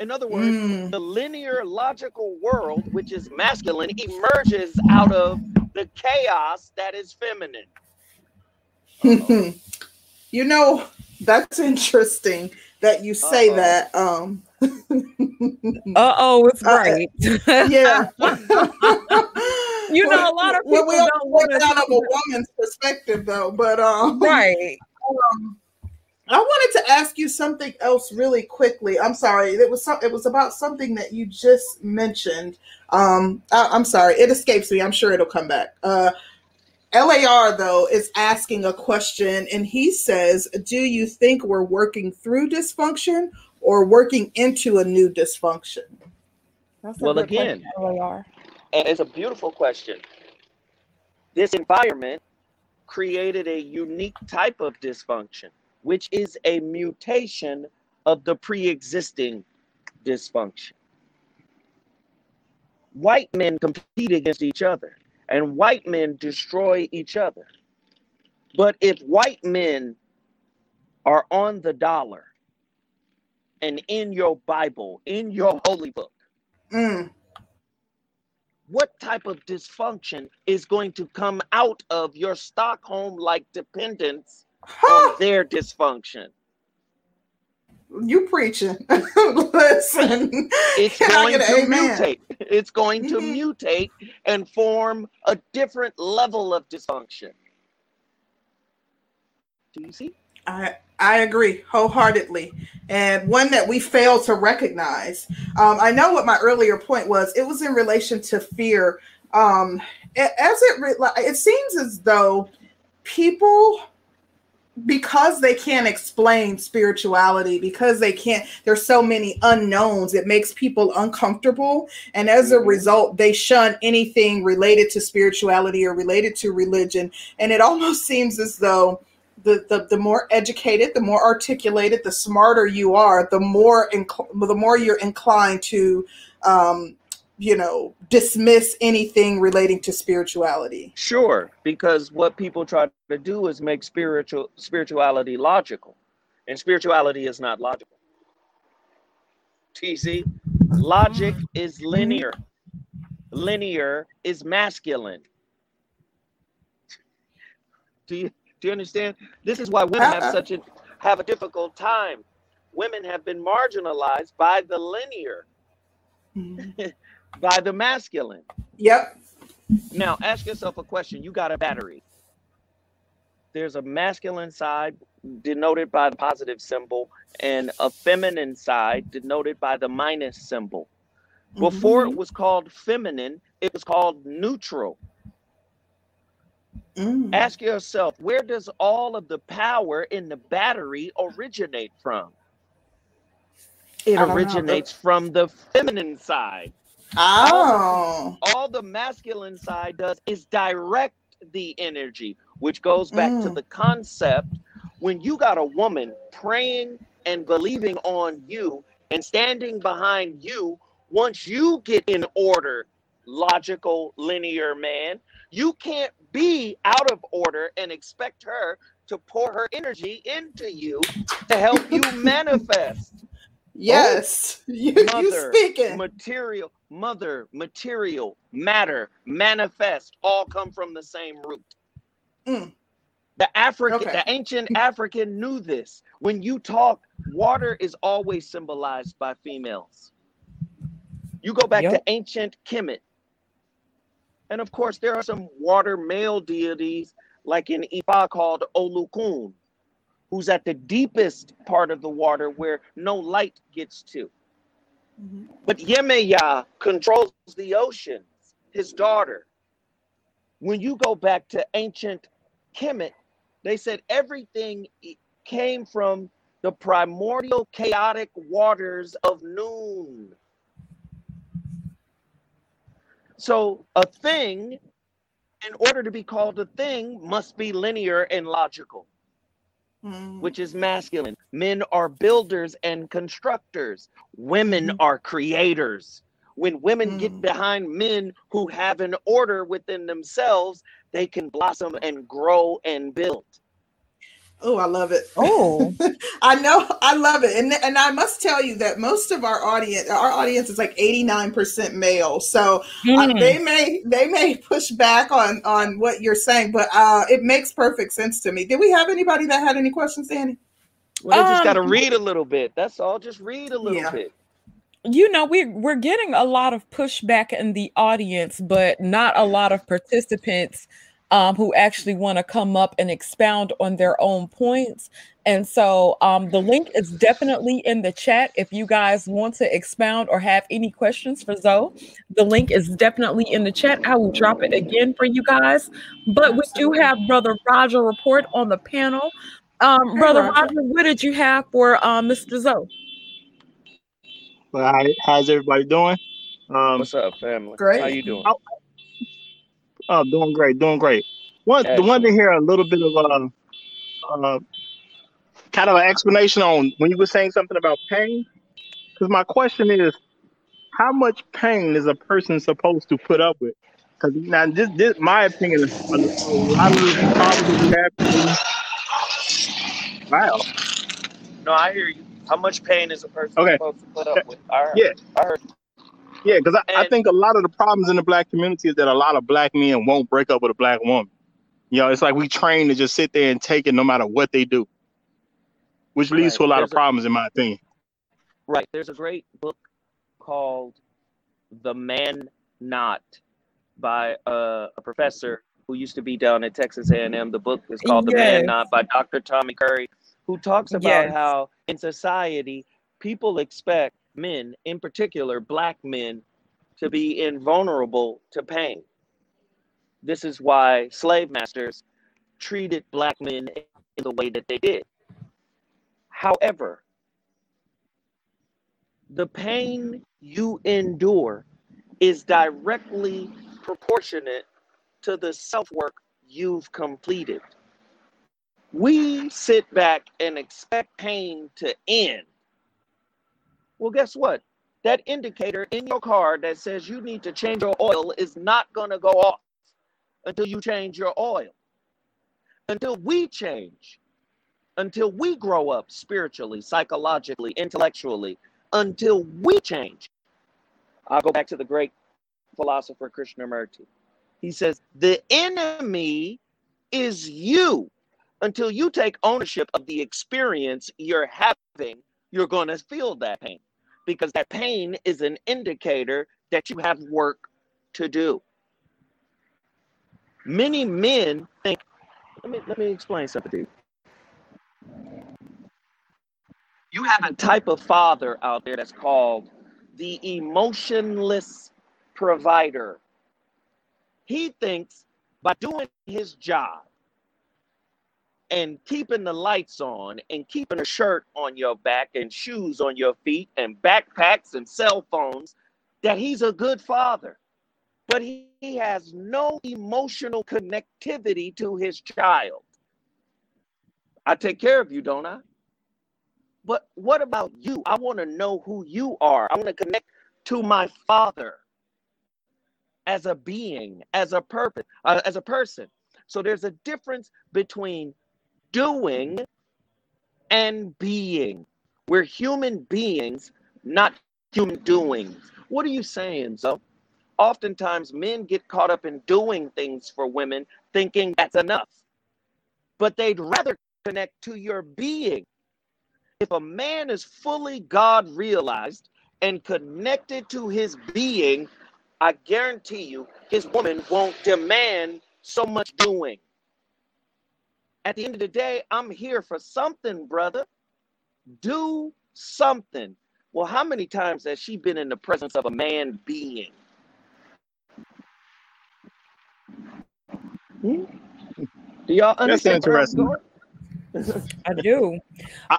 In other words, mm. the linear logical world, which is masculine, emerges out of the chaos that is feminine. <laughs> you know, that's interesting that you say Uh-oh. that. Um <laughs> uh oh, it's right. Uh, <laughs> yeah. you know, a lot of people well, we don't want to out of a woman's perspective, though. But um, right. Um, I wanted to ask you something else really quickly. I'm sorry. It was some, it was about something that you just mentioned. Um, I, am sorry. It escapes me. I'm sure it'll come back. Uh, LAR though is asking a question, and he says, "Do you think we're working through dysfunction or working into a new dysfunction?" well, again, LAR. It's a beautiful question. This environment created a unique type of dysfunction which is a mutation of the pre existing dysfunction. White men compete against each other, and white men destroy each other. But if white men are on the dollar and in your Bible, in your holy book, mm. what type of dysfunction is going to come out of your Stockholm like dependence on their dysfunction. You preaching. <laughs> Listen. It's going to amen? mutate. It's going to mm-hmm. mutate and form a different level of dysfunction. Do you see? I I agree wholeheartedly, and one that we fail to recognize. Um, I know what my earlier point was. It was in relation to fear. Um, as it re- it seems as though people because they can't explain spirituality because they can't there's so many unknowns it makes people uncomfortable and as a mm-hmm. result they shun anything related to spirituality or related to religion and it almost <laughs> seems as though the, the, the more educated the more articulated the smarter you are the more inc- the more you're inclined to um, you know, dismiss anything relating to spirituality. Sure, because what people try to do is make spiritual spirituality logical. And spirituality is not logical. TC, logic is linear. Linear is masculine. Do you do you understand? This is why women have uh-uh. such a have a difficult time. Women have been marginalized by the linear. Mm-hmm. <laughs> by the masculine. Yep. Now ask yourself a question. You got a battery. There's a masculine side denoted by the positive symbol and a feminine side denoted by the minus symbol. Before mm-hmm. it was called feminine, it was called neutral. Mm. Ask yourself, where does all of the power in the battery originate from? It originates from the feminine side. Oh. All, all, the masculine side does is direct the energy, which goes back mm. to the concept when you got a woman praying and believing on you and standing behind you, once you get in order, logical, linear man, you can't be out of order and expect her to pour her energy into you to help you <laughs> manifest. Yes, <laughs> oh, you, mother, you speaking. Material, mother, material, matter, manifest, all come from the same root. Mm. The African, okay. the ancient African knew this. When you talk, water is always symbolized by females. You go back yep. to ancient Kemet. And of course, there are some water male deities, like in Ifa called Olokun, who's at the deepest part of the water where no light gets to. Mm-hmm. But Yemaya controls the oceans, his daughter. When you go back to ancient Kemet, they said everything came from the primordial chaotic waters of Nun. So a thing, in order to be called a thing, must be linear and logical, mm. which is masculine. Men are builders and constructors. Women mm. are creators. When women mm. get behind men who have an order within themselves, they can blossom and grow and build. Oh, I love it. Oh, <laughs> I know. I love it. And, and I must tell you that most of our audience, our audience is like 89% male. So mm. uh, they may, they may push back on, on what you're saying, but uh, it makes perfect sense to me. Did we have anybody that had any questions, Danny? Well, they just um, got to read a little bit. That's all. Just read a little yeah. bit you know we're we're getting a lot of pushback in the audience but not a lot of participants um, who actually want to come up and expound on their own points. And so um, the link is definitely in the chat if you guys want to expound or have any questions for Zo. The link is definitely in the chat. I will drop it again for you guys. But we do have Brother Roger report on the panel. Um, Brother Roger. Roger, what did you have for um, Mr. Zo? Well, how's everybody doing? Um, What's up, family? Great. How you doing? Oh, doing great, doing great. One, the one to hear a little bit of uh, uh, kind of an explanation on when you were saying something about pain. Because my question is, how much pain is a person supposed to put up with? Because now, this, this, my opinion is a lot of these problems we have. Wow. No, I hear you. How much pain is a person okay. supposed to put up with? I heard, yeah. I heard. Yeah, because I, I, think a lot of the problems in the black community is that a lot of black men won't break up with a black woman. You know, it's like we train to just sit there and take it no matter what they do, which leads right. to a lot There's of problems, a, in my opinion. Right. There's a great book called The Man Not by a, a professor who used to be down at Texas A&M. The book is called yes. The Man Not by Dr. Tommy Curry, who talks about yes. how in society people expect men, in particular black men, to be invulnerable to pain. This is why slave masters treated black men in the way that they did. However, the pain you endure is directly proportionate to the self work you've completed. We sit back and expect pain to end well, guess what? That indicator in your car that says you need to change your oil is not going to go off until you change your oil. Until we change, until we grow up spiritually, psychologically, intellectually, until we change. I'll go back to the great philosopher Krishnamurti. He says, The enemy is you. Until you take ownership of the experience you're having, you're going to feel that pain because that pain is an indicator that you have work to do. Many men think, let me let me explain something to you. You have a type of father out there that's called the emotionless provider. He thinks by doing his job, and keeping the lights on and keeping a shirt on your back and shoes on your feet and backpacks and cell phones that he's a good father. But he, he has no emotional connectivity to his child. I take care of you, don't I? But what about you? I want to know who you are. I want to connect to my father as a being, as a purpose, uh, as a person. So there's a difference between doing and being. We're human beings, not human doings. What are you saying, so? Oftentimes, men get caught up in doing things for women, thinking that's enough. But they'd rather connect to your being. If a man is fully God realized and connected to his being, I guarantee you his woman won't demand so much doing. At the end of the day, I'm here for something, brother. Do something. Well, how many times has she been in the presence of a man being? Hmm? Do y'all understand? That's interesting. I do.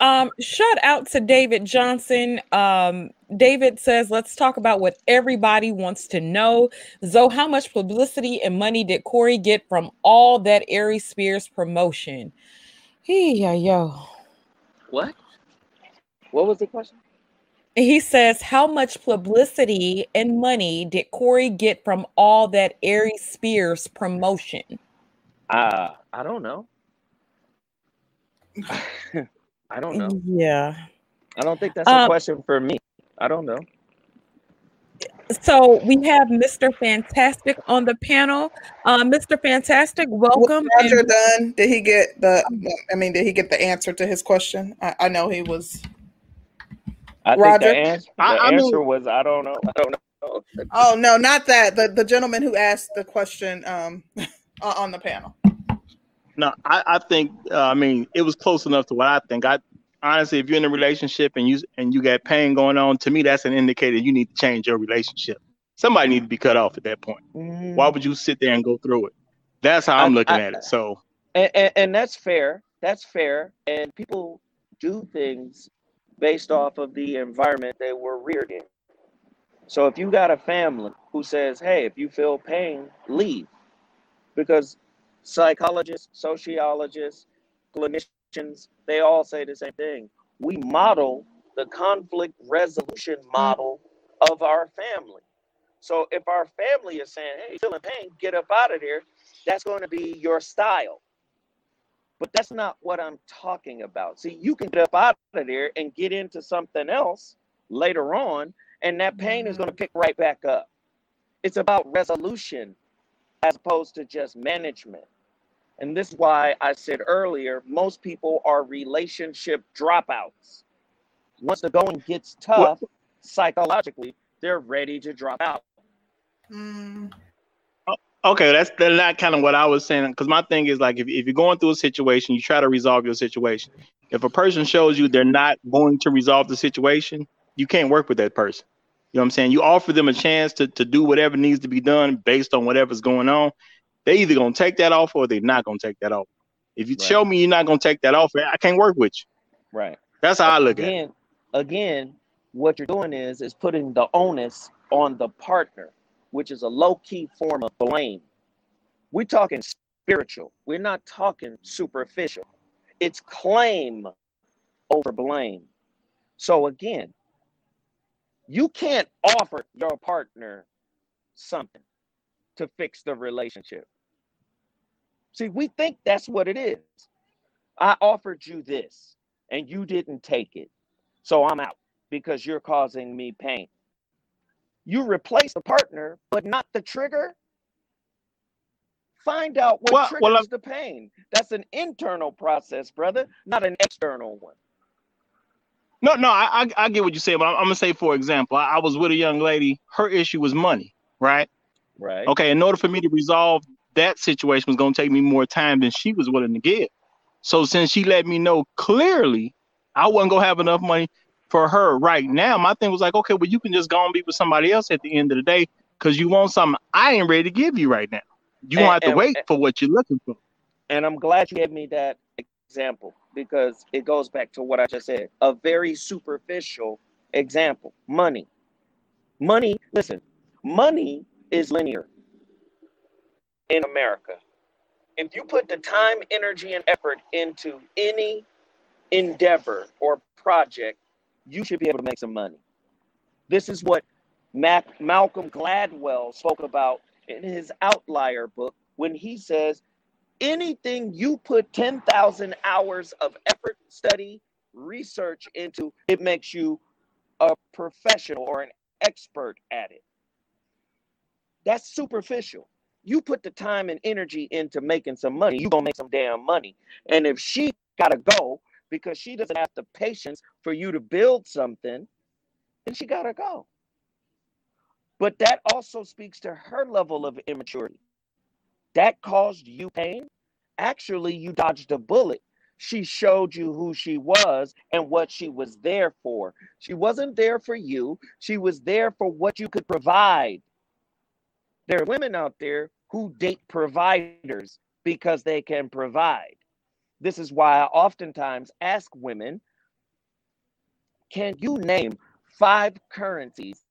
Um, shout out to David Johnson. Um, David says, let's talk about what everybody wants to know. Zo, how much publicity and money did Corey get from all that Aries Spears promotion? Hey, yeah, yo. What? What was the question? He says, How much publicity and money did Corey get from all that Aries Spears promotion? Uh, I don't know. <laughs> I don't know. Yeah. I don't think that's a um, question for me. I don't know. So we have Mr. Fantastic on the panel. Uh, Mr. Fantastic, welcome. Was Roger and- done? Did he get the? I mean, did he get the answer to his question? I, I know he was. I Roger? think the answer, the I, answer was I don't know. I don't know. oh no, not that. The the gentleman who asked the question um, <laughs> on the panel. No, I, I think uh, I mean it was close enough to what I think. I honestly, if you're in a relationship and you and you got pain going on, to me that's an indicator you need to change your relationship. Somebody need to be cut off at that point. Mm. Why would you sit there and go through it? That's how I'm I, looking I, at it. So, and, and, and that's fair. That's fair. And people do things based off of the environment they were reared in. So if you got a family who says, hey, if you feel pain, leave. Because psychologists, sociologists, clinicians, they all say the same thing. We model the conflict resolution model of our family. So if our family is saying, hey, feeling pain, get up out of there, that's going to be your style. But that's not what I'm talking about. See, you can get up out of there and get into something else later on, and that pain is going to pick right back up. It's about resolution as opposed to just management. And this is why I said earlier most people are relationship dropouts. Once the going gets tough what? psychologically, they're ready to drop out. Mm. Okay, that's that's not kind of what I was saying. Because my thing is like, if, if you're going through a situation, you try to resolve your situation. If a person shows you they're not going to resolve the situation, you can't work with that person. You know what I'm saying? You offer them a chance to, to do whatever needs to be done based on whatever's going on. They either gonna take that off or they're not gonna take that off. If you right. show me you're not gonna take that off, I can't work with you. Right. That's how I look again, at it. Again, what you're doing is is putting the onus on the partner which is a low key form of blame. We're talking spiritual, we're not talking superficial. It's claim over blame. So again, you can't offer your partner something to fix the relationship. See, we think that's what it is. I offered you this and you didn't take it. So I'm out because you're causing me pain you replace the partner, but not the trigger. Find out what well, triggers well, the pain. That's an internal process, brother, not an external one. No, no, I, I, I get what you say, but I'm, I'm, gonna say, for example, I, I was with a young lady. Her issue was money, right? Right. Okay. In order for me to resolve that situation, was gonna take me more time than she was willing to give. So since she let me know clearly, I wasn't gonna have enough money for her right now, my thing was like, okay, well, you can just go and be with somebody else at the end of the day because you want something I ain't ready to give you right now. You don't and, have to and, wait and, for what you're looking for. And I'm glad you gave me that example because it goes back to what I just said. A very superficial example money. Money, listen, money is linear in America. If you put the time, energy, and effort into any endeavor or project, you should be able to make some money. This is what Mac, Malcolm Gladwell spoke about in his Outlier book when he says anything you put 10,000 hours of effort, study, research into, it makes you a professional or an expert at it. That's superficial. You put the time and energy into making some money, you're to make some damn money. And if she got to go because she doesn't have the patience for you to build something, then she got to go. But that also speaks to her level of immaturity. That caused you pain. Actually, you dodged a bullet. She showed you who she was and what she was there for. She wasn't there for you, she was there for what you could provide. There are women out there who date providers because they can provide. This is why I oftentimes ask women, can you name five currencies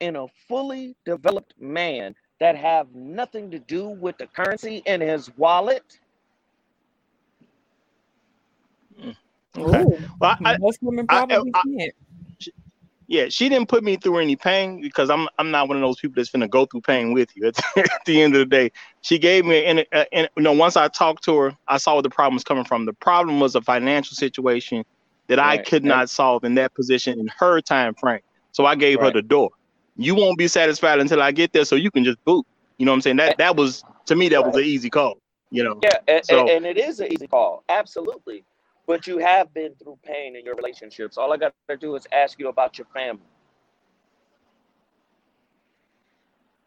in a fully developed man that have nothing to do with the currency in his wallet? Hmm. Okay. Well, I, most women I- probably I- can't. Yeah, she didn't put me through any pain because I'm I'm not one of those people that's gonna go through pain with you. <laughs> At the, end of the day, she gave me and and you know once I talked to her, I saw where the problem was coming from. The problem was a financial situation that I could not solve in that position in her time frame. So I gave her the door. You won't be satisfied until I get there, so you can just boot. You know what I'm saying? That that was to me that was an easy call. You know. Yeah, and, So- and it is an easy call, absolutely. But you have been through pain in your relationships. All I got to do is ask you about your family.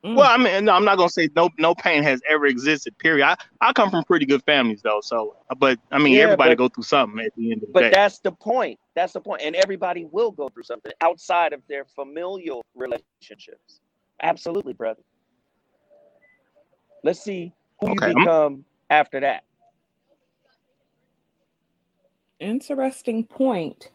Mm. Well, I mean, no, I'm not gonna say no no pain has ever existed. Period. I, I come from pretty good families though, so but I mean Yeah, everybody but- go through something at the end of the But day. But that's the point. That's the point. And everybody will go through something outside of their familial relationships. Absolutely, brother. Let's see who Okay, you I'm- become after that. Interesting point.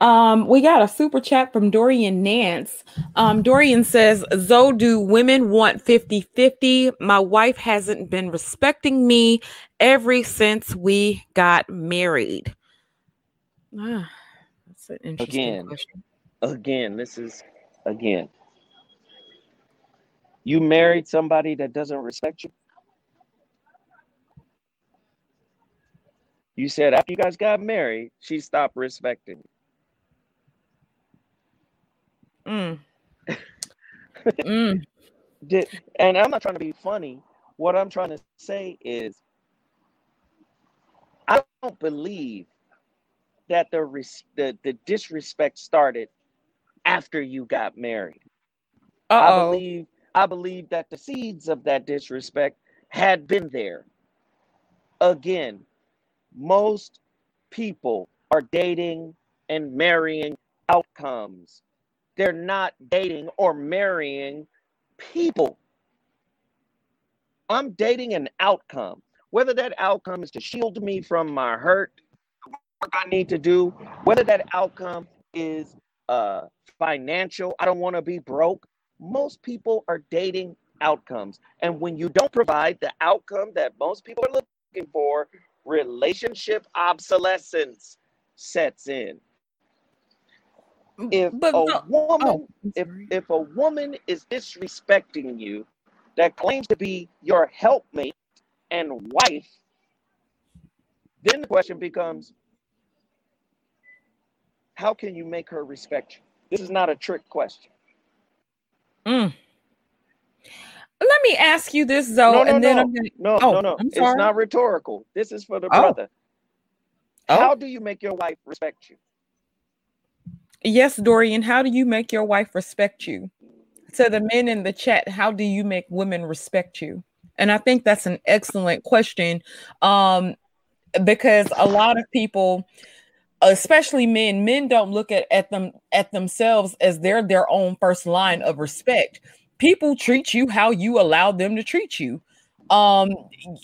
Um, we got a super chat from Dorian Nance. Um, Dorian says, Zo, do women want 50 50? My wife hasn't been respecting me ever since we got married. Ah, that's an interesting Again. question. Again, this is again. You married somebody that doesn't respect you. You said after you guys got married, she stopped respecting you. Mm. <laughs> Mm. Did, and I'm not trying to be funny. What I'm trying to say is, I don't believe that the res- the, the disrespect started after you got married. I Uh-oh. believe I believe that the seeds of that disrespect had been there. Again, most people are dating and marrying outcomes. They're not dating or marrying people. I'm dating an outcome. Whether that outcome is to shield me from my hurt, work I need to do, whether that outcome is uh financial, I don't want to be broke. Most people are dating outcomes. And when you don't provide the outcome that most people are looking for, relationship obsolescence sets in. If But a no- woman oh, if if a woman is disrespecting you that claims to be your helpmate and wife, then the question becomes how can you make her respect you? This is not a trick question. Mm. Let me ask you this, though, no, no, and then no, I'm gonna. no, Oh, no, no. It's not rhetorical. This is for the Oh. brother. Oh. How do you make your wife respect you? Yes, Dorian, how do you make your wife respect you? To the men in the chat, how do you make women respect you? And I think that's an excellent question. Um, because a lot of people, especially men, men don't look at, at them at themselves as they're their own first line of respect. People treat you how you allow them to treat you. Um,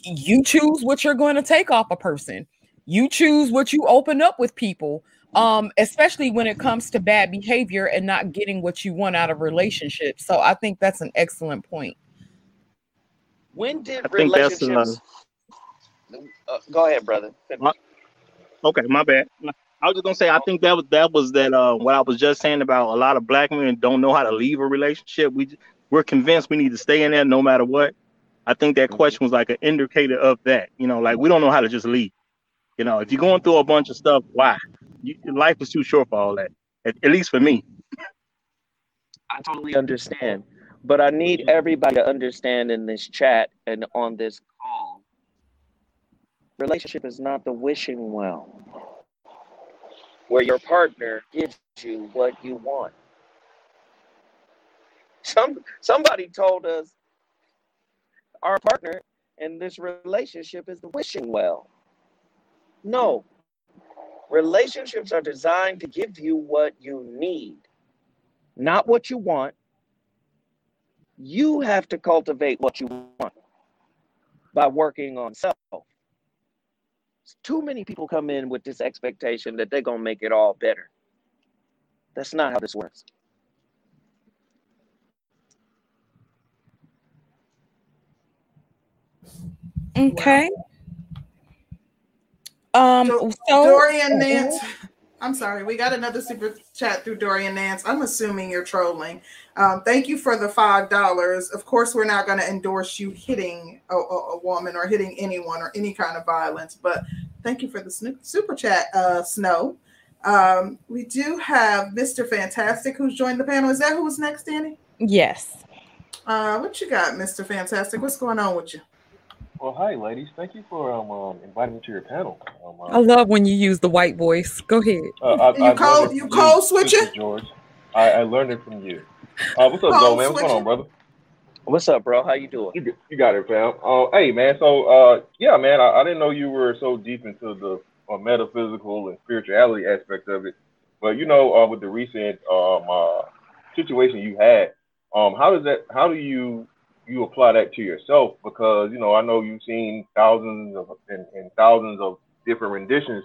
you choose what you're going to take off a person. You choose what you open up with people um especially when it comes to bad behavior and not getting what you want out of relationships so i think that's an excellent point When did I think that's, uh, relationships? Uh, go ahead, brother. Okay, my bad. I was just gonna say I think that was that was that uh what I was just saying about a lot of black men don't know how to leave a relationship. We we're convinced we need to stay in there no matter what. I think that mm-hmm. question was like an indicator of that. You know, like we don't know how to just leave. You know, if you're going through a bunch of stuff, why? You, life is too short for all that. At, at least for me. I totally understand. But I need everybody to understand in this chat and on this call. Relationship is not the wishing well, where your partner gives you what you want. Some somebody told us our partner in this relationship is the wishing well. No. Relationships are designed to give you what you need, not what you want. You have to cultivate what you want by working on self. Too many people come in with this expectation that they're going to make it all better. That's not how this works. Okay. Wow. Um, so Dorian Nance. I'm sorry, we got another super chat through Dorian Nance. I'm assuming you're trolling. Um, thank you for the five dollars. Of course, we're not going to endorse you hitting a, a, a, woman or hitting anyone or any kind of violence, but thank you for the super chat, uh, Snow. Um, we do have Mr. Fantastic who's joined the panel. Is that who was next, Danny? Yes. Uh, what you got, Mr. Fantastic? What's going on with you? Well, hi, ladies. Thank you for um, um inviting me to your panel. Um, I love when you use the white voice. Go ahead. Uh, I, you I code you code switcher, George. I, I learned it from you. Uh, what's up, Joe, man? What's going on, brother? What's up, bro? How you doing? You, you got it, fam. Uh, hey, man. So, uh, yeah, man. I, I, didn't know you were so deep into the uh, metaphysical and spirituality aspect of it. But you know, uh, with the recent um, uh, situation you had, um, how does that? How do you you apply that to yourself? Because you know, I know you've seen thousands of and, and thousands of different renditions,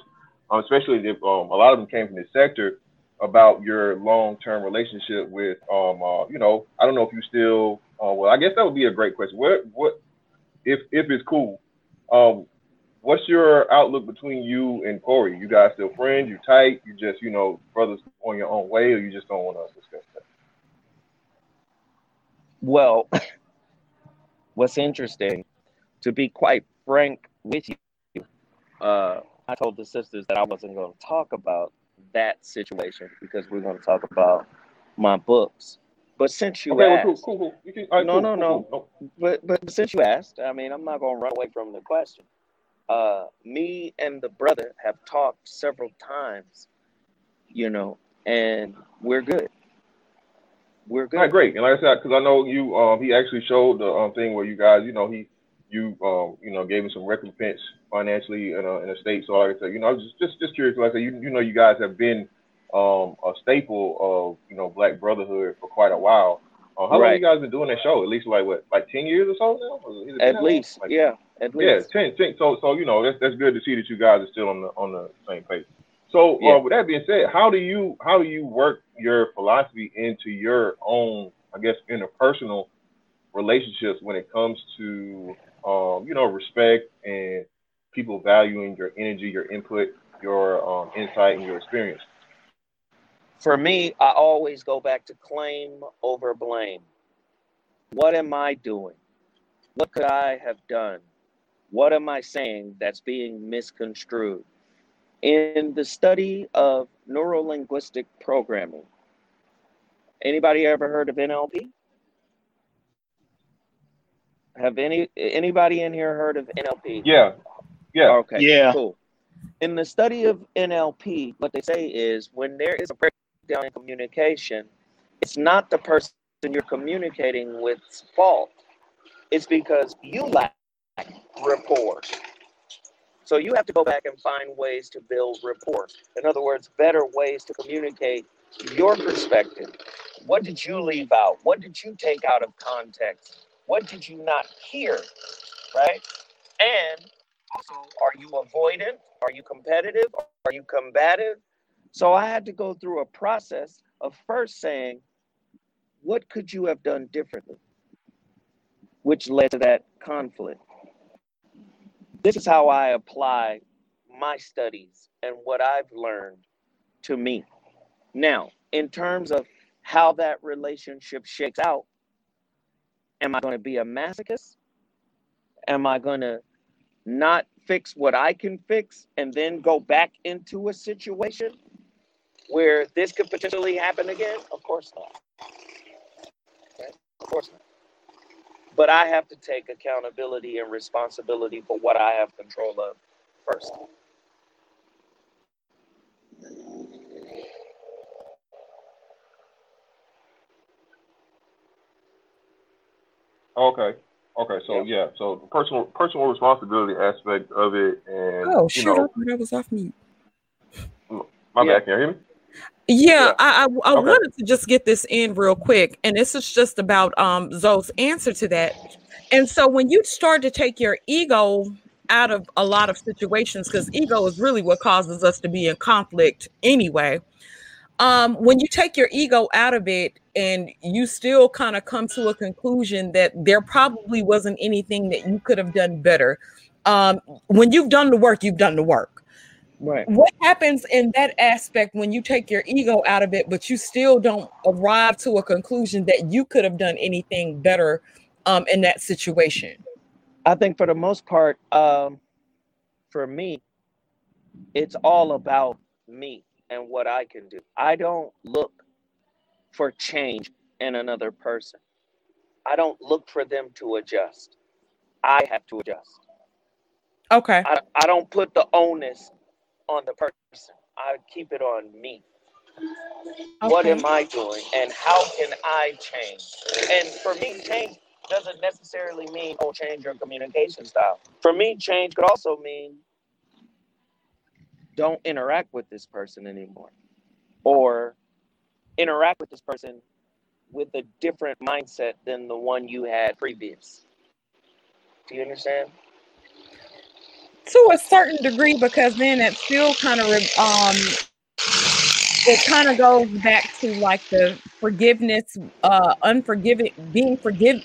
um, especially if um, a lot of them came from this sector about your long-term relationship with, um, uh, you know, I don't know if you still. Uh, well, I guess that would be a great question. What, what, if if it's cool, um, what's your outlook between you and Corey? You guys still friends? You tight? You just, you know, brothers on your own way, or you just don't want to discuss that? Well, <laughs> what's interesting, to be quite frank with you, uh, I told the sisters that I wasn't going to talk about that situation because we're going to talk about my books. But since you okay, asked, well, cool, cool, cool. Can, right, no, no, no, no. But but since you asked, I mean, I'm not going to run away from the question. Uh, me and the brother have talked several times, you know, and we're good. We're good. Right, great. And like I said, because I know you, um, he actually showed the um, thing where you guys, you know, he, you, um, you know, gave him some recompense financially in a, in a state. So like I said, you know, I was just just, just curious. Like I said, you, you know, you guys have been um, a staple of you know Black Brotherhood for quite a while. Uh, how right. long you guys been doing that show? At least like what, like ten years or so now? At least, like, yeah, at least. Yeah, 10, 10, So so you know that's that's good to see that you guys are still on the on the same page. So uh, yeah. uh, with that being said, how do you how do you work your philosophy into your own, I guess, interpersonal relationships when it comes to um, you know respect and people valuing your energy, your input, your um, insight, and your experience? For me, I always go back to claim over blame. What am I doing? What could I have done? What am I saying that's being misconstrued? In the study of neurolinguistic programming, anybody ever heard of NLP? Have any anybody in here heard of NLP? Yeah, yeah. Okay. Yeah. Cool. In the study of NLP, what they say is when there is a breakdown in communication, it's not the person you're communicating with's fault. It's because you lack rapport. So you have to go back and find ways to build rapport. In other words, better ways to communicate your perspective. What did you leave out? What did you take out of context? What did you not hear? Right? And also, are you avoidant? Are you competitive? Are you combative? So I had to go through a process of first saying, what could you have done differently? Which led to that conflict. This is how I apply my studies and what I've learned to me. Now, in terms of how that relationship shakes out, am I going to be a masochist? Am I going to not fix what I can fix and then go back into a situation where this could potentially happen again? Of course not. Okay? Of course not. But I have to take accountability and responsibility for what I have control of first. Okay. Okay, so yeah, yeah so the personal personal responsibility aspect of it, and oh, shoot, you know, I was off mute. My yeah. bad. Can you hear me? Yeah, yeah. I I, I okay. wanted to just get this in real quick, and this is just about um Zo's answer to that. And so when you start to take your ego out of a lot of situations, because ego is really what causes us to be in conflict anyway. Um, when you take your ego out of it, and you still kind of come to a conclusion that there probably wasn't anything that you could have done better. Um, when you've done the work, you've done the work. Right. What happens in that aspect when you take your ego out of it, but you still don't arrive to a conclusion that you could have done anything better um, in that situation? I think for the most part, um, for me, it's all about me and what I can do. I don't look for change in another person. I don't look for them to adjust. I have to adjust. Okay. I, I don't put the onus on the person. I keep it on me. Okay. What am I doing and how can I change? And for me, change doesn't necessarily mean oh change your communication style. For me, change could also mean don't interact with this person anymore. Or interact with this person with a different mindset than the one you had previous. Do you understand? To a certain degree, because then it still kind of um it kind of goes back to like the forgiveness, uh unforgiving being forgive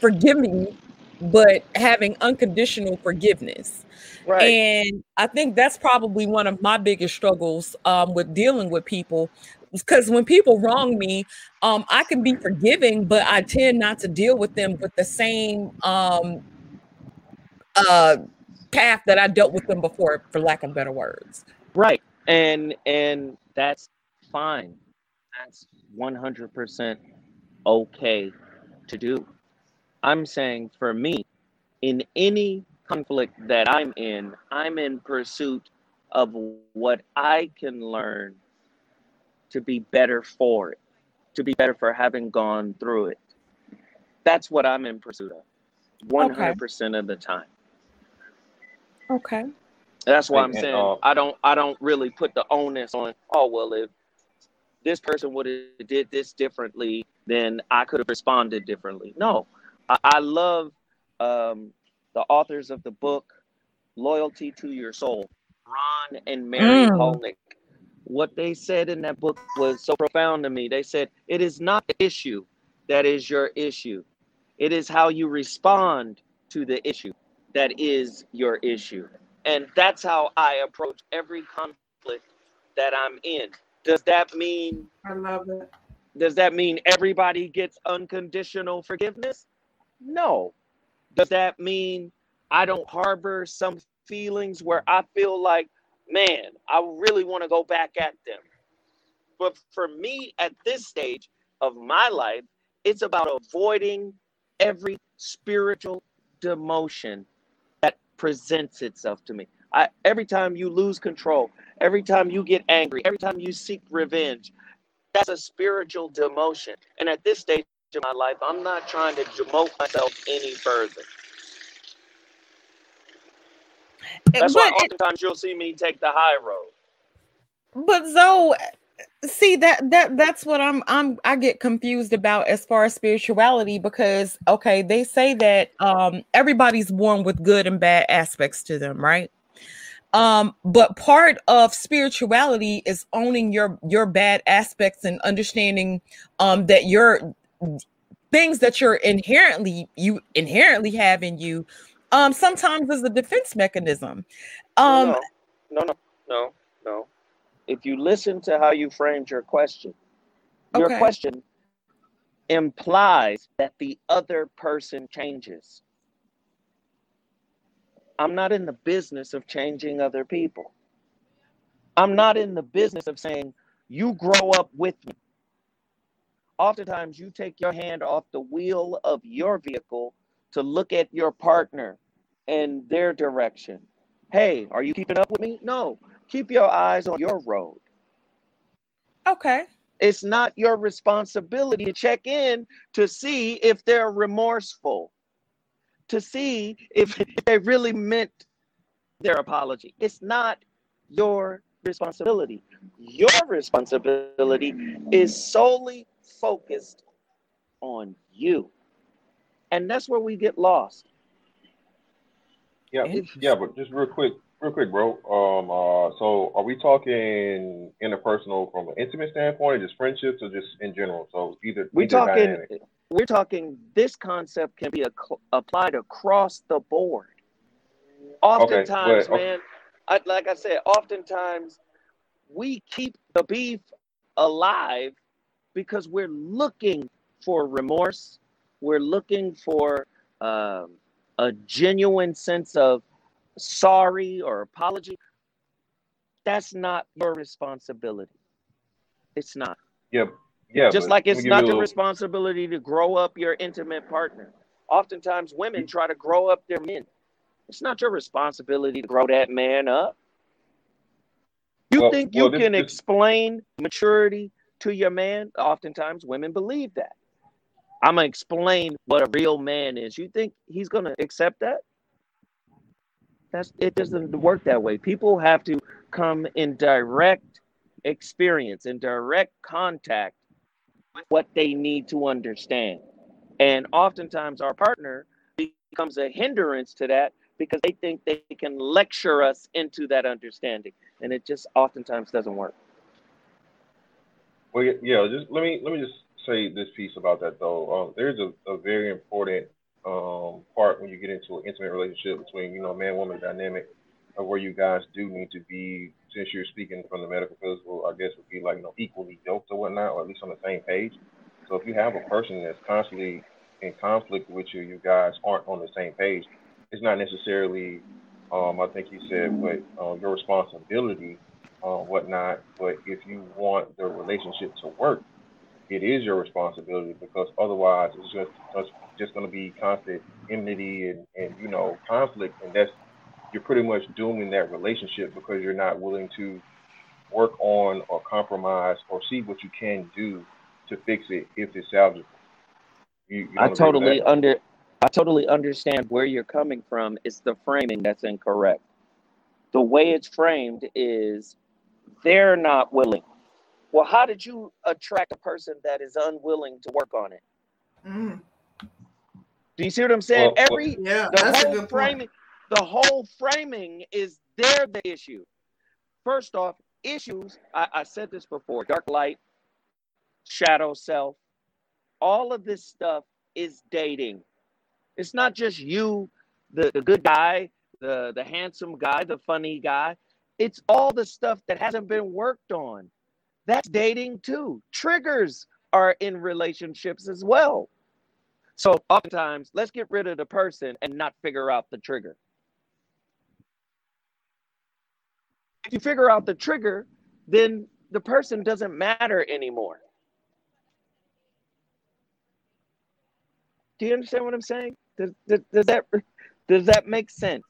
forgiving, but having unconditional forgiveness. Right. And I think that's probably one of my biggest struggles um, with dealing with people because when people wrong me, um, I can be forgiving, but I tend not to deal with them with the same um, uh, path that I dealt with them before, for lack of better words. Right, and and that's fine. That's one hundred percent okay to do. I'm saying for me, in any conflict that I'm in, I'm in pursuit of what I can learn to be better for it, to be better for having gone through it. That's what I'm in pursuit of 100% okay. of the time. Okay. That's why I'm saying uh, I don't I don't really put the onus on, oh well if this person would have did this differently, then I could have responded differently. No. I, I love um, the authors of the book Loyalty to Your Soul, Ron and Mary mm what they said in that book was so profound to me. They said, It is not the issue that is your issue, it is how you respond to the issue that is your issue. And that's how I approach every conflict that I'm in. Does that mean? I love it. Does that mean everybody gets unconditional forgiveness? No. Does that mean I don't harbor some feelings where I feel like man, I really want to go back at them. But for me at this stage of my life, it's about avoiding every spiritual demotion presents itself to me. I, every time you lose control, every time you get angry, every time you seek revenge, that's a spiritual demotion. And at this stage of my life, I'm not trying to demote myself any further. Eh, that's but why oftentimes you'll see me take the high road. But Zo, see that that that's what I'm I'm I get confused about as far as spirituality because okay, they say that um everybody's born with good and bad aspects to them, right? Um, but part of spirituality is owning your your bad aspects and understanding um that your things that you're inherently you inherently have in you um, sometimes as a defense mechanism. Um, no, no, no, no, no. If you listen to how you framed your question, your question implies that the other person changes. I'm not in the business of changing other people. I'm not in the business of saying, you grow up with me. Oftentimes, you take your hand off the wheel of your vehicle to look at your partner and their direction. Hey, are you keeping up with me? No. Keep your eyes on your road. Okay. It's not your responsibility to check in to see if they're remorseful, to see if <laughs> they really meant their apology. It's not your responsibility. Your responsibility is solely focused on you. And that's where we get lost. Yeah, yeah, but just real quick, real quick, bro. Um, uh, so are we talking interpersonal from an intimate standpoint, just friendships, or just in general? So either we talking, dynamic. we're talking. This concept can be a, applied across the board. Oftentimes, okay, but, man, I, like I said, oftentimes we keep the beef alive because we're looking for remorse. We're looking for um, a genuine sense of sorry or apology. That's not your responsibility. It's not. Yep. Yeah. Just like it's not your responsibility to grow up your intimate partner. Oftentimes, women try to grow up their men. It's not your responsibility to grow that man up. You well, think you well, this, can this... explain maturity to your man? Oftentimes, women believe that. I'm gonna explain what a real man is. You think he's gonna accept that? That's it doesn't work that way. People have to come in direct experience, in direct contact with what they need to understand. And oftentimes our partner becomes a hindrance to that because they think they can lecture us into that understanding. And it just oftentimes doesn't work. Well, yeah, just let me let me just say this piece about that though. Um, there's a, a very important um, part when you get into an intimate relationship between you know man woman dynamic, of where you guys do need to be. Since you're speaking from the metaphysical, I guess would be like you know equally yoked or whatnot, or at least on the same page. So if you have a person that's constantly in conflict with you, you guys aren't on the same page. It's not necessarily, um, I think you said, what uh, your responsibility, uh, whatnot. But if you want the relationship to work, it is your responsibility because otherwise it's just it's just going to be constant enmity and, and you know conflict and that's you're pretty much dooming that relationship because you're not willing to work on or compromise or see what you can do to fix it if it's salvageable. You, you I totally under I totally understand where you're coming from. It's the framing that's incorrect. The way it's framed is they're not willing. Well, how did you attract a person that is unwilling to work on it? Mm. Do you see what I'm saying? Well, Every yeah, the whole framing, the whole framing is they're the issue. First off, issues. I, I said this before: dark light, shadow self. All of this stuff is dating. It's not just you, the, the good guy, the the handsome guy, the funny guy. It's all the stuff that hasn't been worked on. That's dating too. Triggers are in relationships as well. So oftentimes, let's get rid of the person and not figure out the trigger. If you figure out the trigger, then the person doesn't matter anymore. Do you understand what I'm saying? Does, does, does that does that make sense?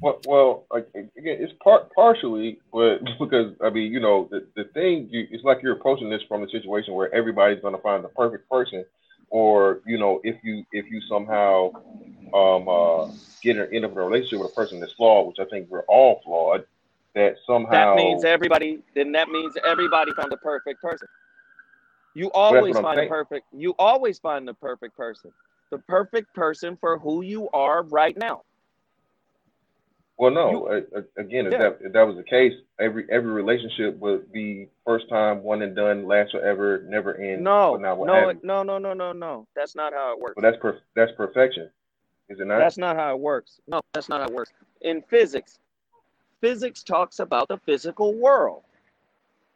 Well, well, again, it's part partially, but <laughs> because I mean, you know, the, the thing you, it's like you're approaching this from a situation where everybody's going to find the perfect person, or you know, if you if you somehow um uh, get in, end in a relationship with a person that's flawed, which I think we're all flawed, that somehow that means everybody. Then that means everybody found the perfect person. You always well, find the perfect. You always find the perfect person. The perfect person for who you are right now. Well, no. You, again, if, yeah. that, if that was the case, every every relationship would be first time, one and done, last forever, never end. No, no, no, no, no, no, no. That's not how it works. But that's per, that's perfection, is it not? That's not how it works. No, that's not how it works. In physics, physics talks about the physical world,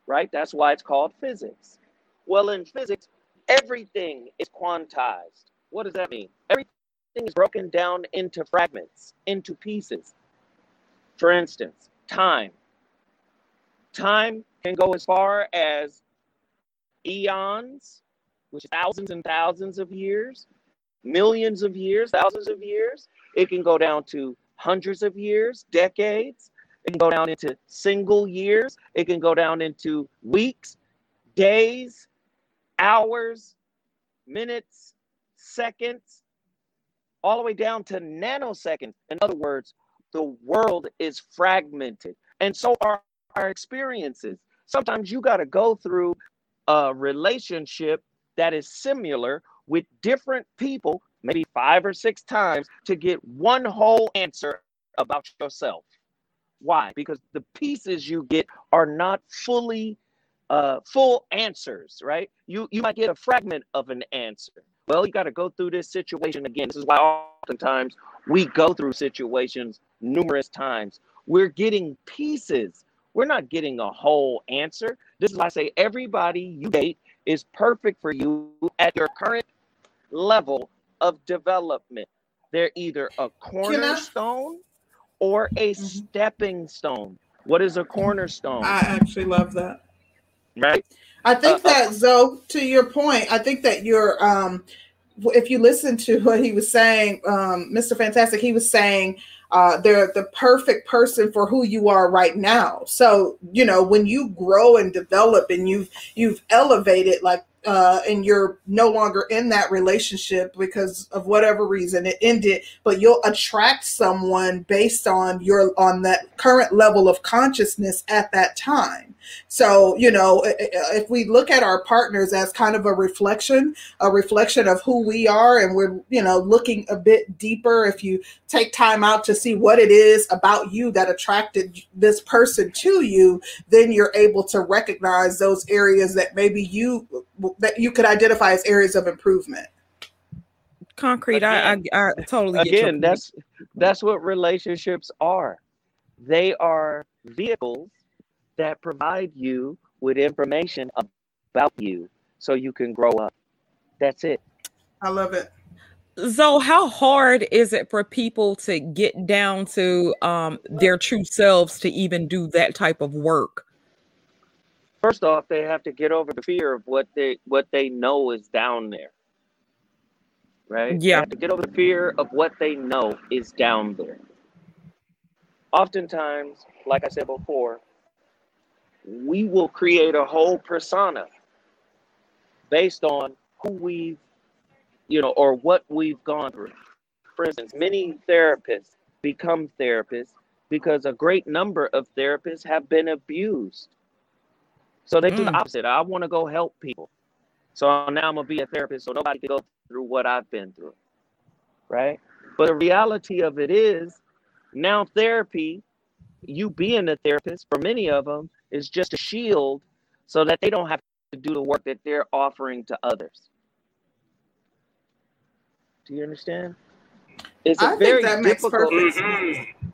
right? That's why it's called physics. Well, in physics, everything is quantized. What does that mean? Everything is broken down into fragments, into pieces. For instance, time. Time can go as far as eons, which is thousands and thousands of years, millions of years, thousands of years. It can go down to hundreds of years, decades. It can go down into single years. It can go down into weeks, days, hours, minutes, seconds, all the way down to nanoseconds. In other words, the world is fragmented, and so are our experiences. Sometimes you got to go through a relationship that is similar with different people maybe five or six times to get one whole answer about yourself. Why? Because the pieces you get are not fully uh, full answers, right? You you might get a fragment of an answer. Well, you got to go through this situation again. This is why oftentimes we go through situations numerous times. We're getting pieces. We're not getting a whole answer. This is why I say everybody you date is perfect for you at your current level of development. They're either a cornerstone or a mm-hmm. stepping stone. What is a cornerstone? I actually love that. Right? I think uh, uh that uh, Zo, to your point, I think that you're um if you listen to what he was saying, um, Mr. Fantastic, he was saying uh, they're the perfect person for who you are right now. So you know when you grow and develop and you've you've elevated like uh, and you're no longer in that relationship because of whatever reason it ended but you'll attract someone based on your on that current level of consciousness at that time. So you know if we look at our partners as kind of a reflection a reflection of who we are and we're you know looking a bit deeper if you take time out to see what it is about you that attracted this person to you then you're able to recognize those areas that maybe you that you could identify as areas of improvement. Concrete again, I, I, I totally again that's that's what relationships are. They are vehicles that provide you with information about you so you can grow up. That's it. I love it. So how hard is it for people to get down to um, their true selves to even do that type of work First off, they have to get over the fear of what they what they know is down there. Right? Yeah. to get over the fear of what they know is down there. Oftentimes, like I said before, we will create a whole persona based on who we've, you know, or what we've gone through. For instance, many therapists become therapists because a great number of therapists have been abused so they do the mm. opposite. I want to go help people. So now I'm gonna be a therapist, so nobody can go through what I've been through. Right? But the reality of it is now therapy, you being a therapist for many of them is just a shield so that they don't have to do the work that they're offering to others. Do you understand? It's a I very think that difficult. Makes perfect mm-hmm.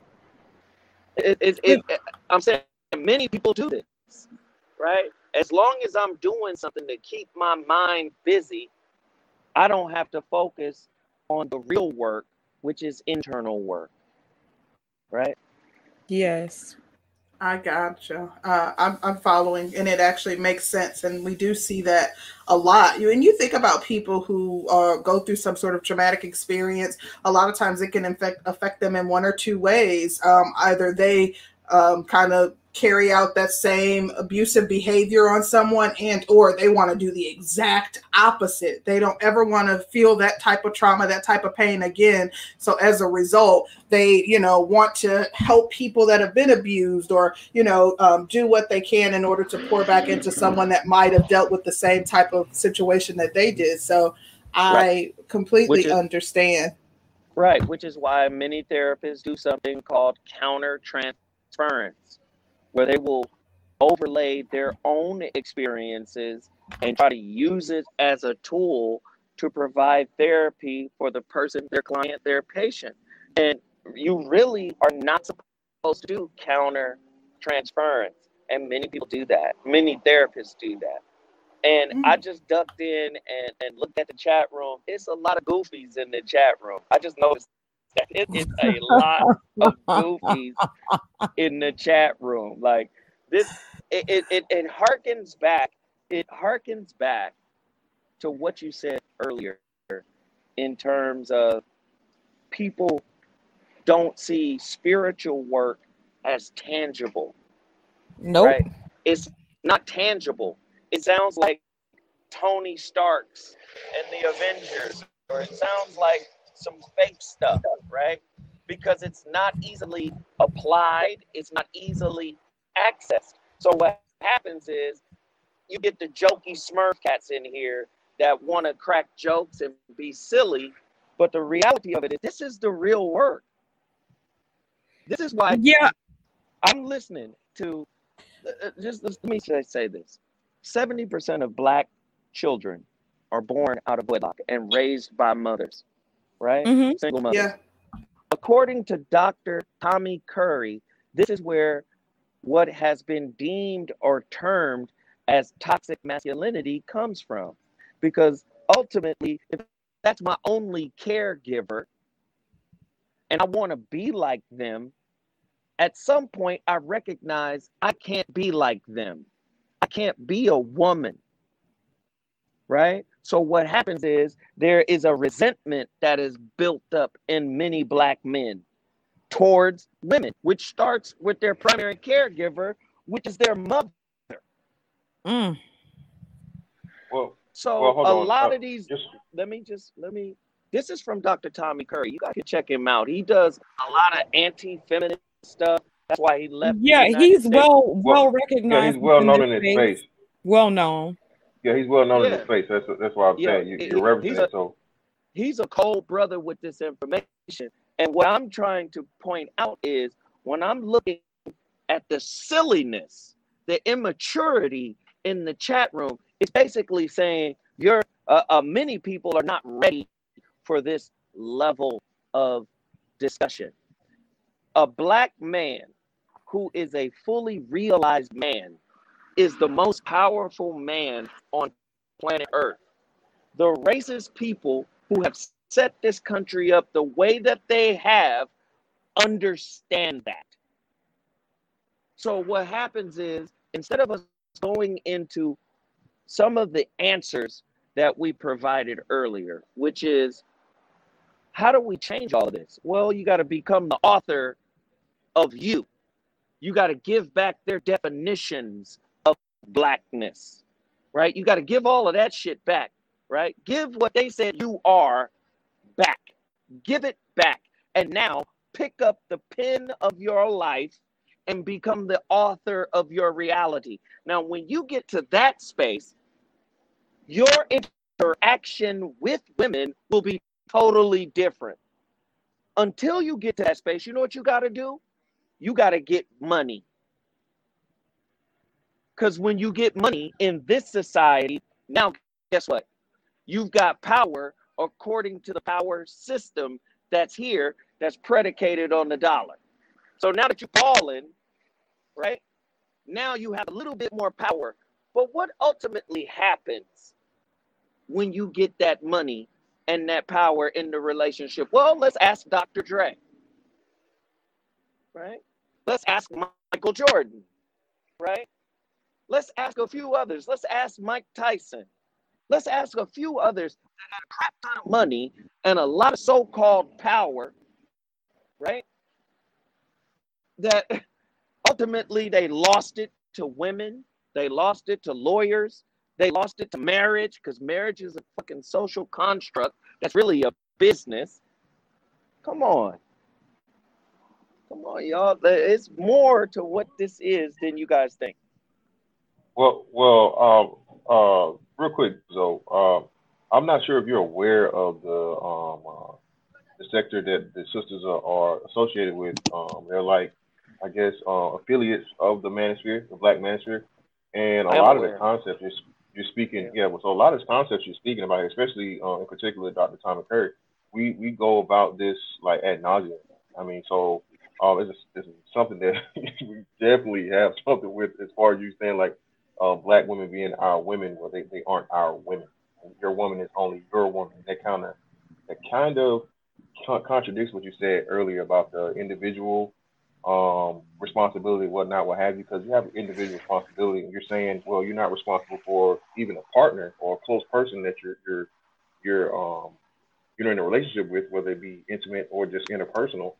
it, it, it, I'm saying many people do this right? As long as I'm doing something to keep my mind busy, I don't have to focus on the real work, which is internal work, right? Yes. I gotcha. Uh, I'm, I'm following, and it actually makes sense. And we do see that a lot. You and you think about people who uh, go through some sort of traumatic experience. A lot of times, it can affect affect them in one or two ways. Um, either they um, kind of carry out that same abusive behavior on someone and or they want to do the exact opposite. They don't ever want to feel that type of trauma that type of pain again. So as a result they you know want to help people that have been abused or you know um, do what they can in order to pour back into someone that might have dealt with the same type of situation that they did. So i right. completely is, understand. Right which is why many therapists do something called counter transference where they will overlay their own experiences and try to use it as a tool to provide therapy for the person, their client, their patient. And you really are not supposed to do counter transference. And many people do that. Many therapists do that. And mm. I just ducked in and, and looked at the chat room. It's a lot of goofies in the chat room. I just noticed it is <laughs> a lot of goofies in the chat room. Like this, it, it, it, it harkens back. It harkens back to what you said earlier in terms of people don't see spiritual work as tangible. Nope. Right? It's not tangible. It sounds like Tony Stark's and the Avengers, or it sounds like some fake stuff, right? Because it's not easily applied, it's not easily accessed. So what happens is you get the jokey smurf cats in here that want to crack jokes and be silly, But the reality of it is, this is the real work. This is why. Yeah. I'm listening to. Uh, uh just let me say this: seventy percent of Black children are born out of wedlock and raised by mothers, right? Mm-hmm. Single mothers. Yeah. According to Dr. Tommy Curry, this is where what has been deemed or termed as toxic masculinity comes from. Because ultimately, if that's my only caregiver and I want to be like them, at some point I recognize I can't be like them. I can't be a woman. Right? So what happens is there is a resentment that is built up in many black men towards women, which starts with their primary caregiver, which is their mother. Mm. Well, so well, a lot uh, of these. Just... Let me just let me. This is from Dr. Tommy Curry. You guys can check him out. He does a lot of anti-feminist stuff. That's why he left. Yeah, he's well well recognized. Yeah, he's well known in his space. Well known. Yeah, he's well known yeah. in his space. That's that's why I'm yeah, saying you, are referencing. So he's a cold brother with this information. And what I'm trying to point out is when I'm looking at the silliness, the immaturity in the chat room, it's basically saying you're uh, uh, many people are not ready for this level of discussion. A black man who is a fully realized man is the most powerful man on planet Earth. The racist people who have set this country up the way that they have understand that. So what happens is instead of us going into some of the answers that we provided earlier, which is how do we change all this? Well, you got to become the author of you. You got to give back their definitions blackness, right? You got to give all of that shit back, right? Give what they said you are back. Give it back. And now pick up the pen of your life and become the author of your reality. Now, when you get to that space, your interaction with women will be totally different. Until you get to that space, you know what you got to do? You got to get money. Because when you get money in this society, now guess what? You've got power according to the power system that's here that's predicated on the dollar. So now that you're falling, right? Now you have a little bit more power. But what ultimately happens when you get that money and that power in the relationship? Well, let's ask Dr. Dre. Right? Let's ask Michael Jordan. Right? Let's ask a few others. Let's ask Mike Tyson. Let's ask a few others that had a crap ton of money and a lot of so-called power, right? That <laughs> ultimately they lost it to women, they lost it to lawyers, they lost it to marriage because marriage is a fucking social construct that's really a business. Come on. Come on, y'all. It's more to what this is than you guys think. Well, well, um, uh, real quick, so uh, I'm not sure if you're aware of the um, uh, the sector that the sisters are, are associated with. Um, they're like, I guess, uh, affiliates of the manosphere, the Black manosphere, and a lot aware. of the concepts you're, you're speaking. Yeah. yeah, well, so a lot of the concepts you're speaking about, especially uh, in particular, Dr. Tommy Curry, we we go about this like ad nauseum. I mean, so um, it's, it's something that <laughs> we definitely have something with as far as you saying like uh, black women being our women, well, they, they aren't our women. Your woman is only your woman. That kind of that kind of contradicts what you said earlier about the individual um, responsibility, whatnot, what have you, because you have an individual responsibility, and you're saying, well, you're not responsible for even a partner or a close person that you're you're you're um you're in a relationship with, whether it be intimate or just interpersonal.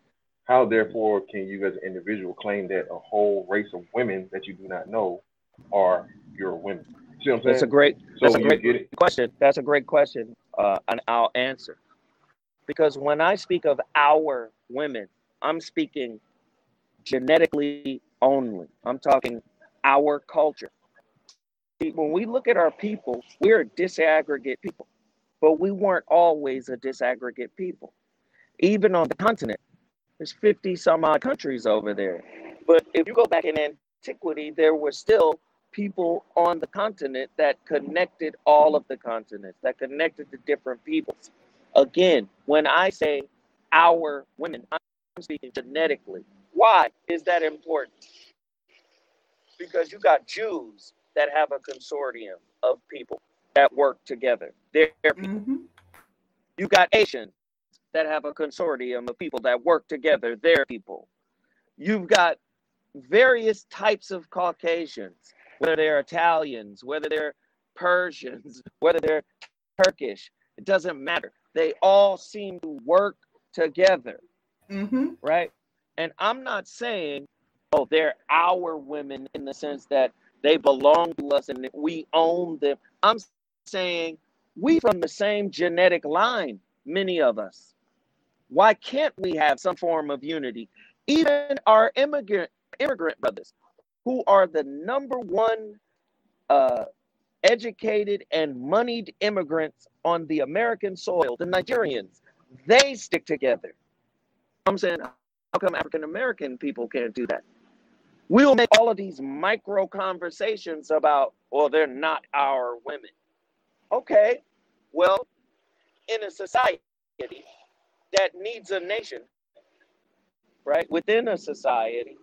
How therefore can you, as an individual, claim that a whole race of women that you do not know are your women? See what I'm saying? That's a great. So that's a great question. That's a great question, uh, and I'll answer. Because when I speak of our women, I'm speaking genetically only. I'm talking our culture. When we look at our people, we're a disaggregate people. but we weren't always a disaggregate people. Even on the continent, there's 50 some odd countries over there. But if you go back in antiquity, there were still people on the continent that connected all of the continents, that connected the different peoples. Again, when I say our women, I'm speaking genetically. Why is that important? Because you got Jews that have a consortium of people that work together. They're mm-hmm. You got Asians that have a consortium of people that work together. They're people. You've got various types of Caucasians, whether they're Italians, whether they're Persians, <laughs> whether they're Turkish. It doesn't matter. They all seem to work together. Mm-hmm. Right. And I'm not saying, oh, they're our women in the sense that they belong to us and we own them. I'm saying we from the same genetic line, many of us. Why can't we have some form of unity? Even our immigrant immigrant brothers, who are the number one uh, educated and moneyed immigrants on the American soil, the Nigerians, they stick together. I'm saying, how come African American people can't do that? We'll make all of these micro conversations about, well, they're not our women. Okay, well, in a society that needs a nation, right, within a society,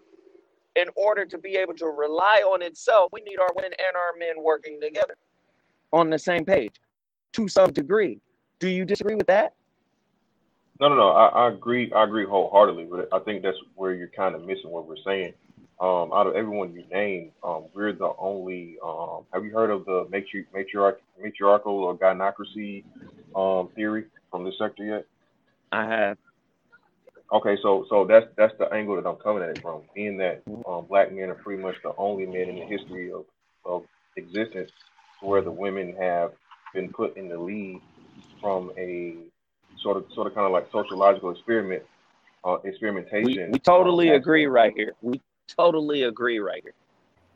in order to be able to rely on itself, we need our women and our men working together on the same page to some degree. Do you disagree with that? No, no, no. I, I agree. I agree wholeheartedly, but I think that's where you're kind of missing what we're saying. Um, out of everyone you named, um, we're the only. Um, have you heard of the matri- matriarch- matriarchal or gynocracy um, theory from this sector yet? I have. Okay, so so that's that's the angle that I'm coming at it from. Being that um, black men are pretty much the only men in the history of, of existence where the women have been put in the lead from a sort of sort of kind of like sociological experiment uh, experimentation. We, we totally uh, agree right here. We totally agree right here.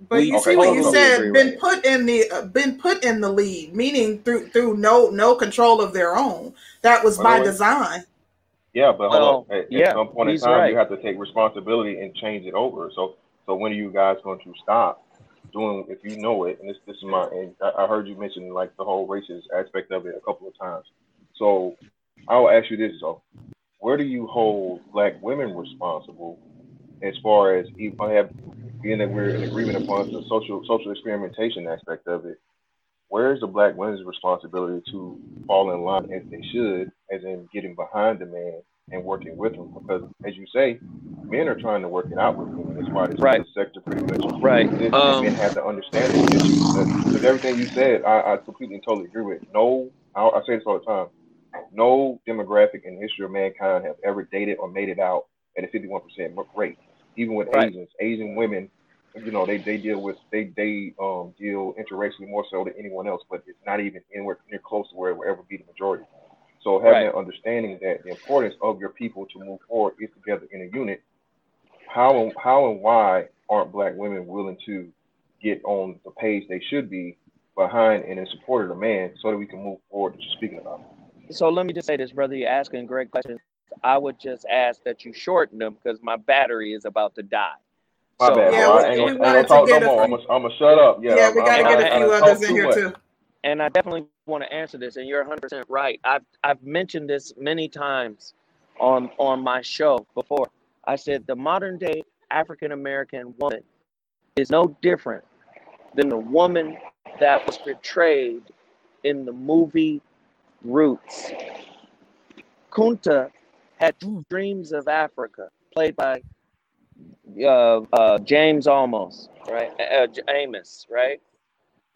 But you okay, see what you said, been right put in the uh, been put in the lead, meaning through through no no control of their own. That was by design. Yeah, but hold on. At, yeah, at some point in time, right. you have to take responsibility and change it over. So so when are you guys going to stop doing if you know it? And this this is my and I heard you mention like the whole racist aspect of it a couple of times. So I will ask you this though: Where do you hold black women responsible as far as even being that we're in agreement upon the social social experimentation aspect of it? Where is the black women's responsibility to fall in line as they should, as in getting behind the man and working with him? Because as you say, men are trying to work it out with women. That's why this right. sector pretty much right. Um, men have to understand this issue. Because everything you said, I, I completely and totally agree with. No, I, I say this all the time no demographic in the history of mankind have ever dated or made it out at a 51% rate. Even with right. Asians, Asian women, you know, they, they deal with they they um deal interracially more so than anyone else, but it's not even anywhere near close to where it will ever be the majority. So having right. an understanding that the importance of your people to move forward is together in a unit. How and how and why aren't black women willing to get on the page they should be behind and in support of the man so that we can move forward to speaking about it? So let me just say this, brother. You're asking great questions. I would just ask that you shorten them because my battery is about to die. My so, bad. Yeah, we, we, we wanted to get no I'm gonna shut up. Yeah, yeah we got to get a few others in here too. And I definitely want to answer this, and you're 100% right. I've I've mentioned this many times on on my show before. I said the modern day African American woman is no different than the woman that was portrayed in the movie roots. Kunta had mm. dreams of Africa, played by uh, uh, James Olmos, right? Uh, Amos, right?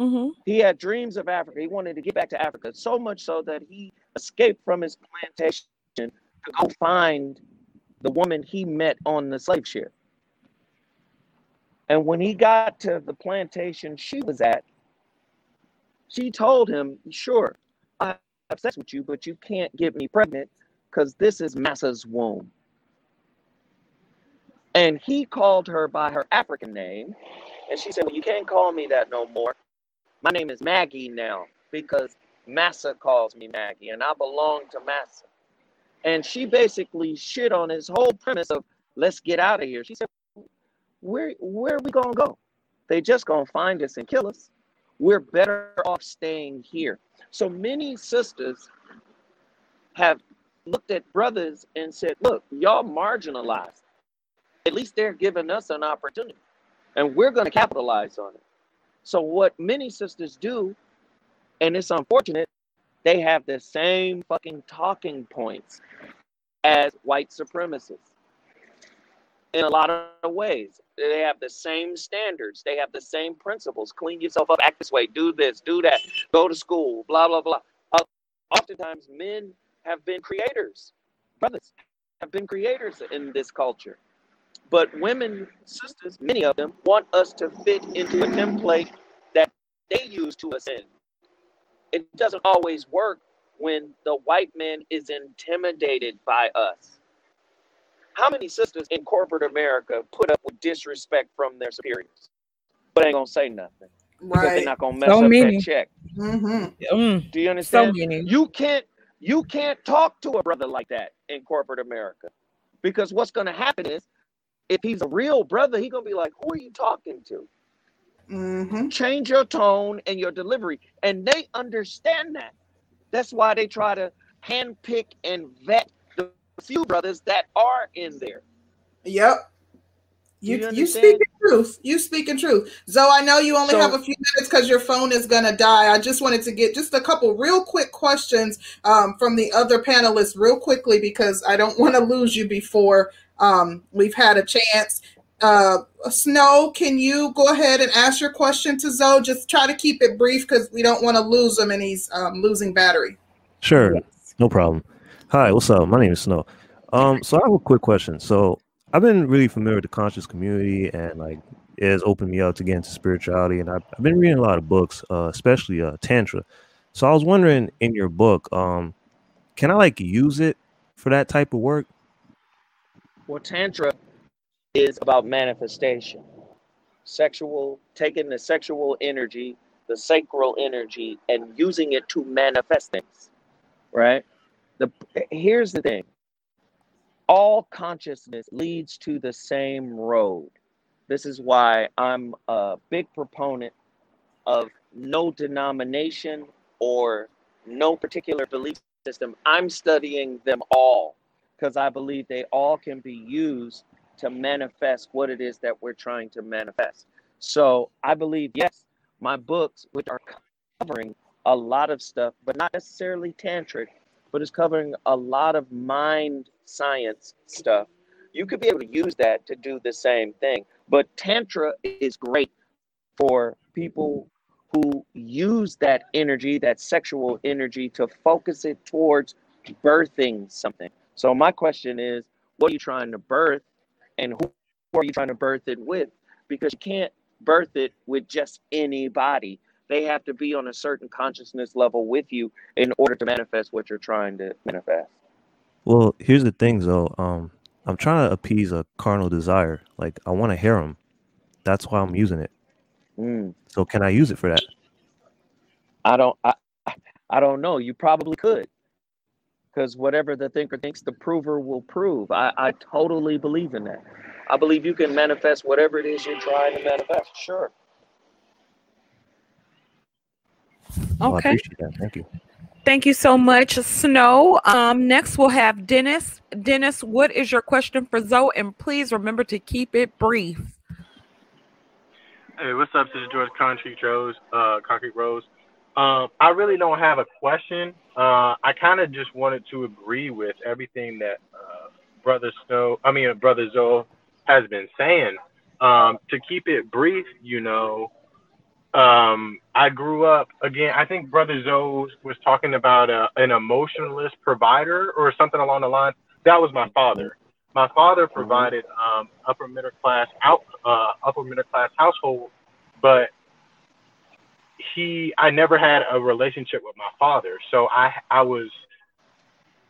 Mm-hmm. He had dreams of Africa. He wanted to get back to Africa so much so that he escaped from his plantation to go find the woman he met on the slave ship. And when he got to the plantation she was at, she told him, Sure, I have sex with you, but you can't get me pregnant because this is Massa's womb. And he called her by her African name. And she said, Well, you can't call me that no more. My name is Maggie now because Massa calls me Maggie, and I belong to Massa. And she basically shit on his whole premise of let's get out of here. She said, Where where are we gonna go? They just gonna find us and kill us. We're better off staying here. So many sisters have looked at brothers and said, Look, y'all marginalized. At least they're giving us an opportunity. And we're gonna capitalize on it. So what many sisters do and it's unfortunate, they have the same fucking talking points as white supremacists in a lot of ways. They have the same standards, they have the same principles. Clean yourself up, act this way, do this, do that, go to school, blah, blah, blah. Uh, oftentimes, men have been creators, brothers have been creators in this culture. But women, sisters, many of them want us to fit into a template that they use to ascend it doesn't always work when the white man is intimidated by us. How many sisters in corporate America put up with disrespect from their superiors, but ain't gonna say nothing because right. they're not gonna mess so up many. that check? Mm-hmm. Mm. Do you understand? So you can't you can't talk to a brother like that in corporate America because what's gonna happen is if he's a real brother, he's gonna be like, "Who are you talking to?" Mm-hmm. Change your tone and your delivery. And they understand that. That's why they try to handpick and vet the few brothers that are in there. Yep. You, you, you speak in truth. You speak in truth. Zo, I know you only so, have a few minutes because your phone is going to die. I just wanted to get just a couple real quick questions um, from the other panelists, real quickly, because I don't <laughs> want to lose you before um, we've had a chance. Uh, Snow, can you go ahead and ask your question to Zo? Just try to keep it brief because we don't want to lose him and he's um, losing battery. Sure, no problem. Hi, what's up? My name is Snow. Um, so I have a quick question. So I've been really familiar with the conscious community and like it has opened me up to get into spirituality. And I've, I've been reading a lot of books, uh, especially uh, Tantra. So I was wondering in your book, um, can I like use it for that type of work? Well, Tantra is about manifestation. Sexual, taking the sexual energy, the sacral energy, and using it to manifest things. Right? The here's the thing. All consciousness leads to the same road. This is why I'm a big proponent of no denomination or no particular belief system. I'm studying them all because I believe they all can be used to manifest what it is that we're trying to manifest. So I believe, yes, my books, which are covering a lot of stuff, but not necessarily tantric, but it's covering a lot of mind science stuff. You could be able to use that to do the same thing. But Tantra is great for people who use that energy, that sexual energy, to focus it towards birthing something. So, my question is what are you trying to birth? and who are you trying to birth it with? Because you can't birth it with just anybody. They have to be on a certain consciousness level with you in order to manifest what you're trying to manifest. Well, here's the thing, though. Um, I'm trying to appease a carnal desire. Like I want to hear them. That's why I'm using it. Mm. So can I use it for that? I don't. I, I don't know. You probably could because whatever the thinker thinks, the prover will prove. I, I totally believe in that. I believe you can manifest whatever it is you're trying to manifest. Sure. Okay. Well, Thank you. Thank you so much, Snow. Um, next, we'll have Dennis. Dennis, what is your question for Zo? And please remember to keep it brief. Hey, what's up? This is George Concrete Rose. Uh, Concrete Rose. Um, I really don't have a question. Uh, I kind of just wanted to agree with everything that uh, Brother Snow, I mean, Brother Zo has been saying. Um, to keep it brief, you know, um, I grew up again. I think Brother Zo was talking about a, an emotionless provider or something along the line. That was my father. My father mm-hmm. provided um, upper middle class out uh, upper middle class household, but he I never had a relationship with my father. So I I was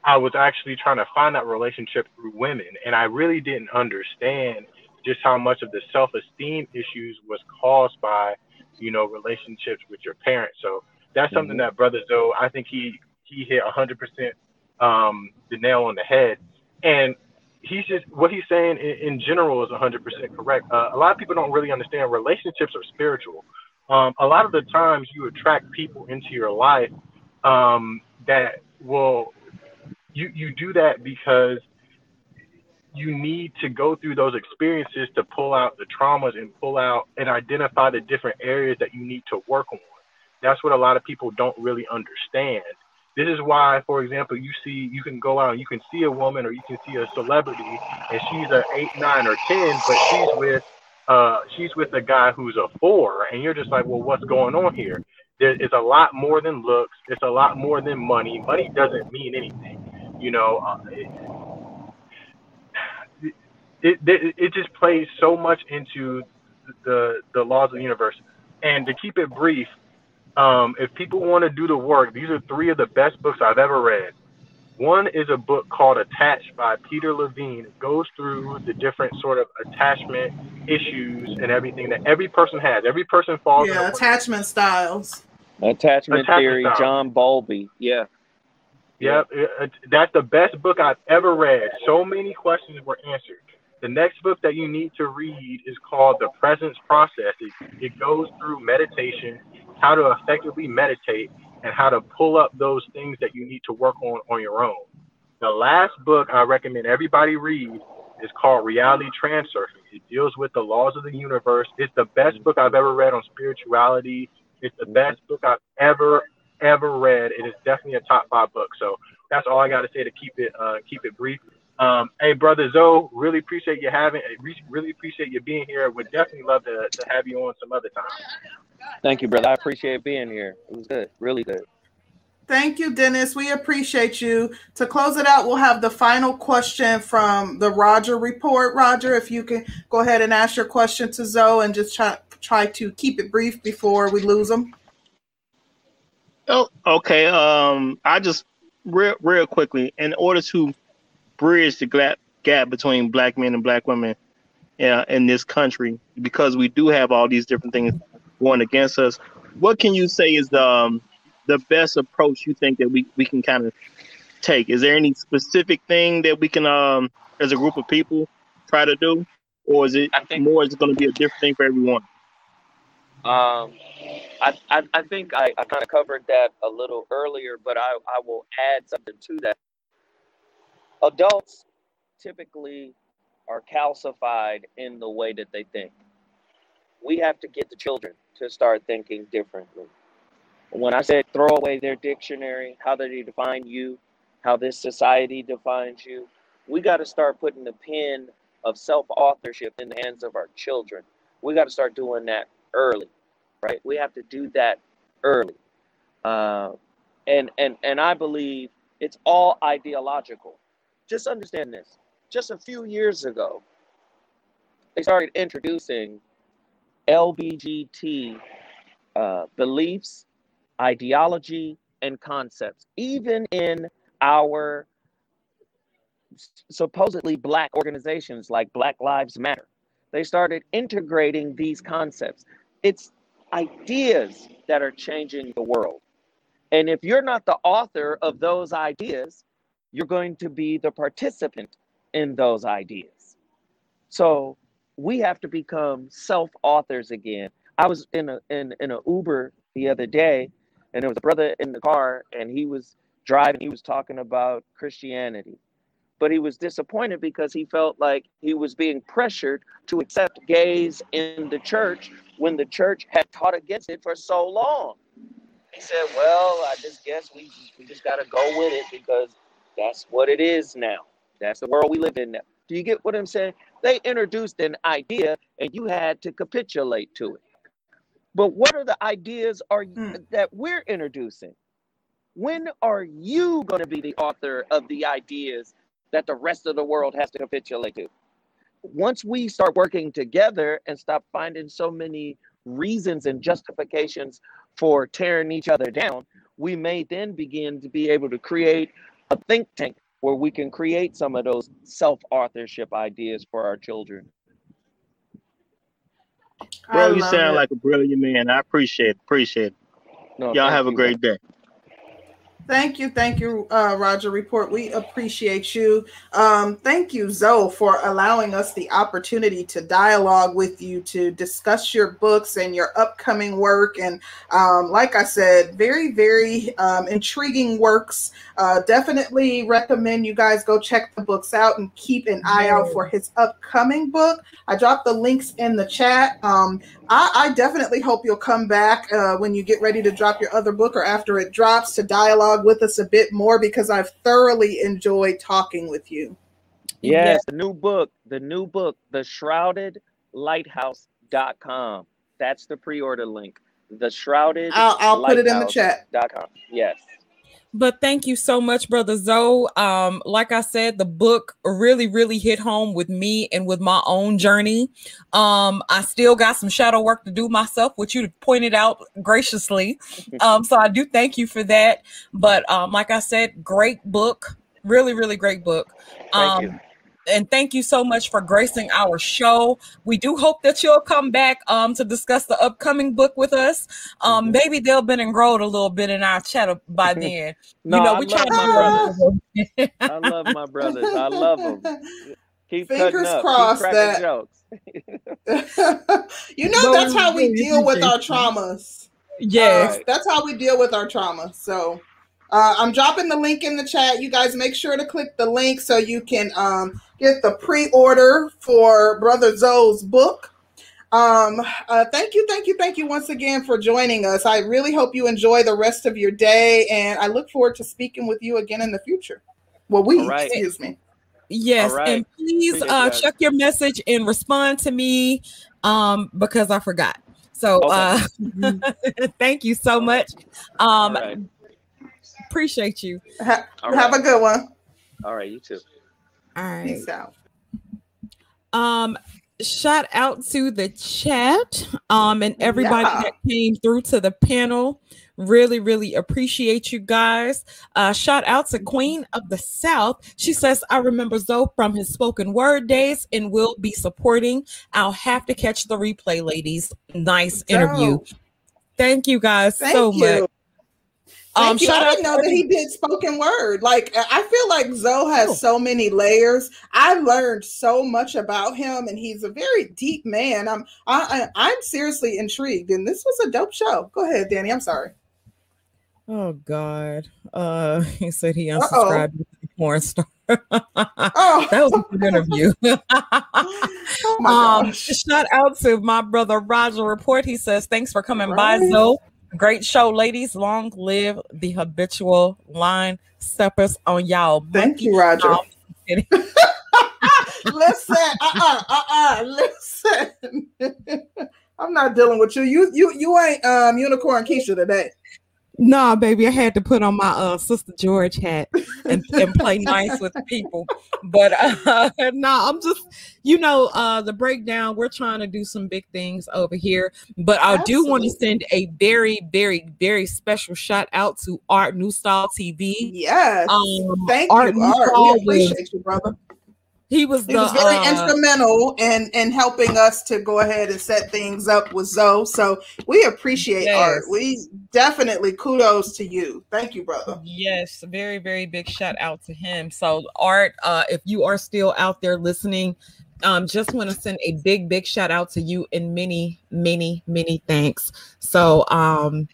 I was actually trying to find that relationship through women and I really didn't understand just how much of the self-esteem issues was caused by, you know, relationships with your parents. So that's something mm-hmm. that brother Zo, I think he he hit hundred percent um, the nail on the head. And he's just what he's saying in, in general is 100% correct. Uh, a lot of people don't really understand relationships are spiritual. Um, a lot of the times you attract people into your life um, that will you you do that because you need to go through those experiences to pull out the traumas and pull out and identify the different areas that you need to work on. That's what a lot of people don't really understand. This is why, for example, you see, you can go out and you can see a woman or you can see a celebrity, and she's a eight, nine, or ten, but she's with, uh, she's with a guy who's a four, and you're just like, well, what's going on here? There is a lot more than looks. It's a lot more than money. Money doesn't mean anything, you know. Uh, it, it, it, it just plays so much into the the laws of the universe. And to keep it brief, um, if people want to do the work, these are three of the best books I've ever read. One is a book called Attached by Peter Levine. It goes through the different sort of attachment issues and everything that every person has. Every person falls. Yeah, attachment styles. Attachment, attachment theory, style. John Bowlby. Yeah. Yep, yeah. Uh, that's the best book I've ever read. So many questions were answered. The next book that you need to read is called The Presence Process. It, it goes through meditation how to effectively meditate, and how to pull up those things that you need to work on on your own. The last book I recommend everybody read is called Reality Transurfing. It deals with the laws of the universe. It's the best book I've ever read on spirituality. It's the best book I've ever ever read. It is definitely a top five book. So that's all I got to say to keep it uh, keep it brief. Um, hey, brother Zo, really appreciate you having, really appreciate you being here. Would definitely love to, to have you on some other time. Thank you, brother. I appreciate being here. It was good, really good. Thank you, Dennis. We appreciate you. To close it out, we'll have the final question from the Roger report. Roger, if you can go ahead and ask your question to Zo and just try, try to keep it brief before we lose them. Oh, okay. Um, I just real, real quickly, in order to bridge the gap, gap between black men and black women uh, in this country because we do have all these different things going against us. What can you say is the um, the best approach you think that we, we can kind of take? Is there any specific thing that we can, um, as a group of people, try to do, or is it more? Is it going to be a different thing for everyone? Um, I, I, I think I, I kind of covered that a little earlier, but I, I will add something to that adults typically are calcified in the way that they think. We have to get the children to start thinking differently. When I said throw away their dictionary, how they define you, how this society defines you, we got to start putting the pen of self authorship in the hands of our children. We got to start doing that early, right? We have to do that early. Uh, and, and, and I believe it's all ideological just understand this. Just a few years ago, they started introducing LBGT uh, beliefs, ideology, and concepts, even in our supposedly black organizations like Black Lives Matter. They started integrating these concepts. It's ideas that are changing the world. And if you're not the author of those ideas, you're going to be the participant in those ideas. So we have to become self-authors again. I was in a in, in an Uber the other day, and there was a brother in the car, and he was driving. He was talking about Christianity, but he was disappointed because he felt like he was being pressured to accept gays in the church when the church had taught against it for so long. He said, "Well, I just guess we we just got to go with it because that's what it is now. That's the world we live in now. Do you get what I'm saying? They introduced an idea and you had to capitulate to it. But what are the ideas are mm. that we're introducing? When are you going to be the author of the ideas that the rest of the world has to capitulate to? Once we start working together and stop finding so many reasons and justifications for tearing each other down, we may then begin to be able to create a think tank where we can create some of those self-authorship ideas for our children. Bro, you sound it. like a brilliant man. I appreciate it. Appreciate it. No, Y'all have a great day. Thank you, thank you, uh, Roger Report. We appreciate you. Um, thank you, Zo, for allowing us the opportunity to dialogue with you to discuss your books and your upcoming work. And um, like I said, very, very um, intriguing works. Uh, definitely recommend you guys go check the books out and keep an eye out for his upcoming book. I dropped the links in the chat. I, I, definitely hope you'll come back uh, when you get ready to drop your other book or after it drops to dialogue with us a bit more because I've thoroughly enjoyed talking with you. Yes, the new book, the new book, the shrouded lighthouse.com. That's the pre-order link. The shrouded I'll, I'll put it in the chat. .com. Yes. But thank you so much, brother Zo. Um, like I said, the book really, really hit home with me and with my own journey. Um, I still got some shadow work to do myself, which you pointed out graciously. <laughs> Um, so I do thank you for that. But um, like I said, great book, really, really great book. Thank um, and thank you so much for gracing our show. We do hope that you'll come back um, to discuss the upcoming book with us. Um, mm-hmm. maybe they'll been enrolled a little bit in our chat by <laughs> then. no, you know, we try to I love my brothers. I love them. <laughs> Keep Fingers crossed Keep that jokes. <laughs> you know, that's how we deal with our traumas. Yes, uh, that's how we deal with our trauma. So uh, I'm dropping the link in the chat. You guys make sure to click the link so you can um, get the pre-order for Brother Zo's book. Um, uh, thank you, thank you, thank you once again for joining us. I really hope you enjoy the rest of your day, and I look forward to speaking with you again in the future. Well, we, right. excuse me. Yes, right. and please uh, check your message and respond to me um, because I forgot. So okay. uh, <laughs> thank you so much. Um, right. Appreciate you. Ha- have a good one. All right, you too. All right. Peace out. Um, shout out to the chat um and everybody yeah. that came through to the panel really really appreciate you guys uh shout out to queen of the south she says i remember zo from his spoken word days and will be supporting i'll have to catch the replay ladies nice interview thank you guys thank so you. much um, shout I didn't know that he did spoken word. Like I feel like Zo has oh. so many layers. I learned so much about him, and he's a very deep man. I'm I, I am seriously intrigued, and this was a dope show. Go ahead, Danny. I'm sorry. Oh God. Uh, <laughs> he said he unsubscribed to the porn star. oh. <laughs> that was a good interview. <laughs> oh um, shout out to my brother Roger Report. He says, Thanks for coming right. by, Zo. Great show, ladies. Long live the habitual line steppers on y'all. Thank you, Roger. <laughs> Listen, uh-uh, uh-uh, listen. I'm not dealing with you. You you you ain't um unicorn Keisha today. Nah, baby, I had to put on my uh, sister George hat and, and play nice with people. But uh, <laughs> nah, I'm just, you know, uh, the breakdown. We're trying to do some big things over here, but I Absolutely. do want to send a very, very, very special shout out to Art New Style TV. Yes, um, thank Art you, Art. We appreciate you, brother. He was, he the, was very uh, instrumental in in helping us to go ahead and set things up with Zo. So we appreciate yes. art. We definitely kudos to you. Thank you, brother. Yes, very very big shout out to him. So art, uh, if you are still out there listening, um, just want to send a big big shout out to you and many many many thanks. So um,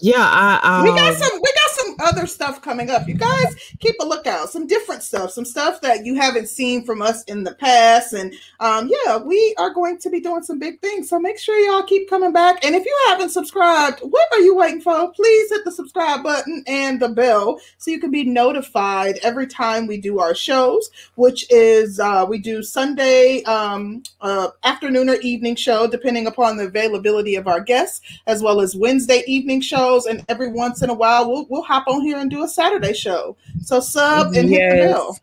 yeah, I um, we got um, some we got some other stuff coming up. You guys keep a lookout. Some different stuff, some stuff that you haven't seen from us in the past. And um, yeah, we are going to be doing some big things. So make sure y'all keep coming back. And if you haven't subscribed, what are you waiting for? Please hit the subscribe button and the bell so you can be notified every time we do our shows, which is uh, we do Sunday um, uh, afternoon or evening show, depending upon the availability of our guests, as well as Wednesday evening shows, and every once in a while we'll we'll hop on here and do a Saturday show. So sub and yes. hit the bell.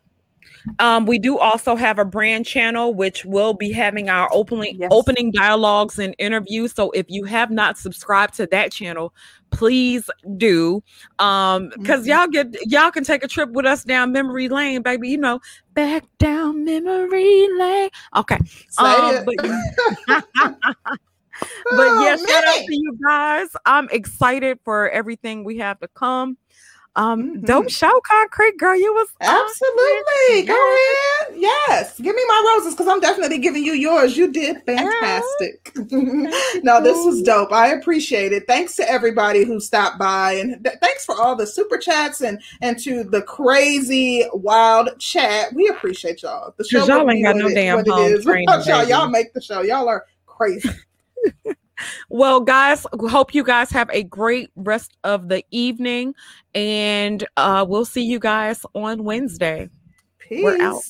Um, we do also have a brand channel which will be having our opening yes. opening dialogues and interviews. So if you have not subscribed to that channel, please do. Um, because mm-hmm. y'all get y'all can take a trip with us down memory lane, baby. You know, back down memory lane. Okay. Um, but, but yeah, <laughs> <laughs> yeah, shout out to you guys. I'm excited for everything we have to come. Um, mm-hmm. dope show, Concrete Girl. You was absolutely go ahead. Yes, give me my roses because I'm definitely giving you yours. You did fantastic. <laughs> no, this was dope. I appreciate it. Thanks to everybody who stopped by, and th- thanks for all the super chats and and to the crazy wild chat. We appreciate y'all. The show y'all ain't got no it, damn home <laughs> y'all, y'all make the show. Y'all are crazy. <laughs> well, guys, hope you guys have a great rest of the evening, and uh, we'll see you guys on Wednesday. Peace. We're out.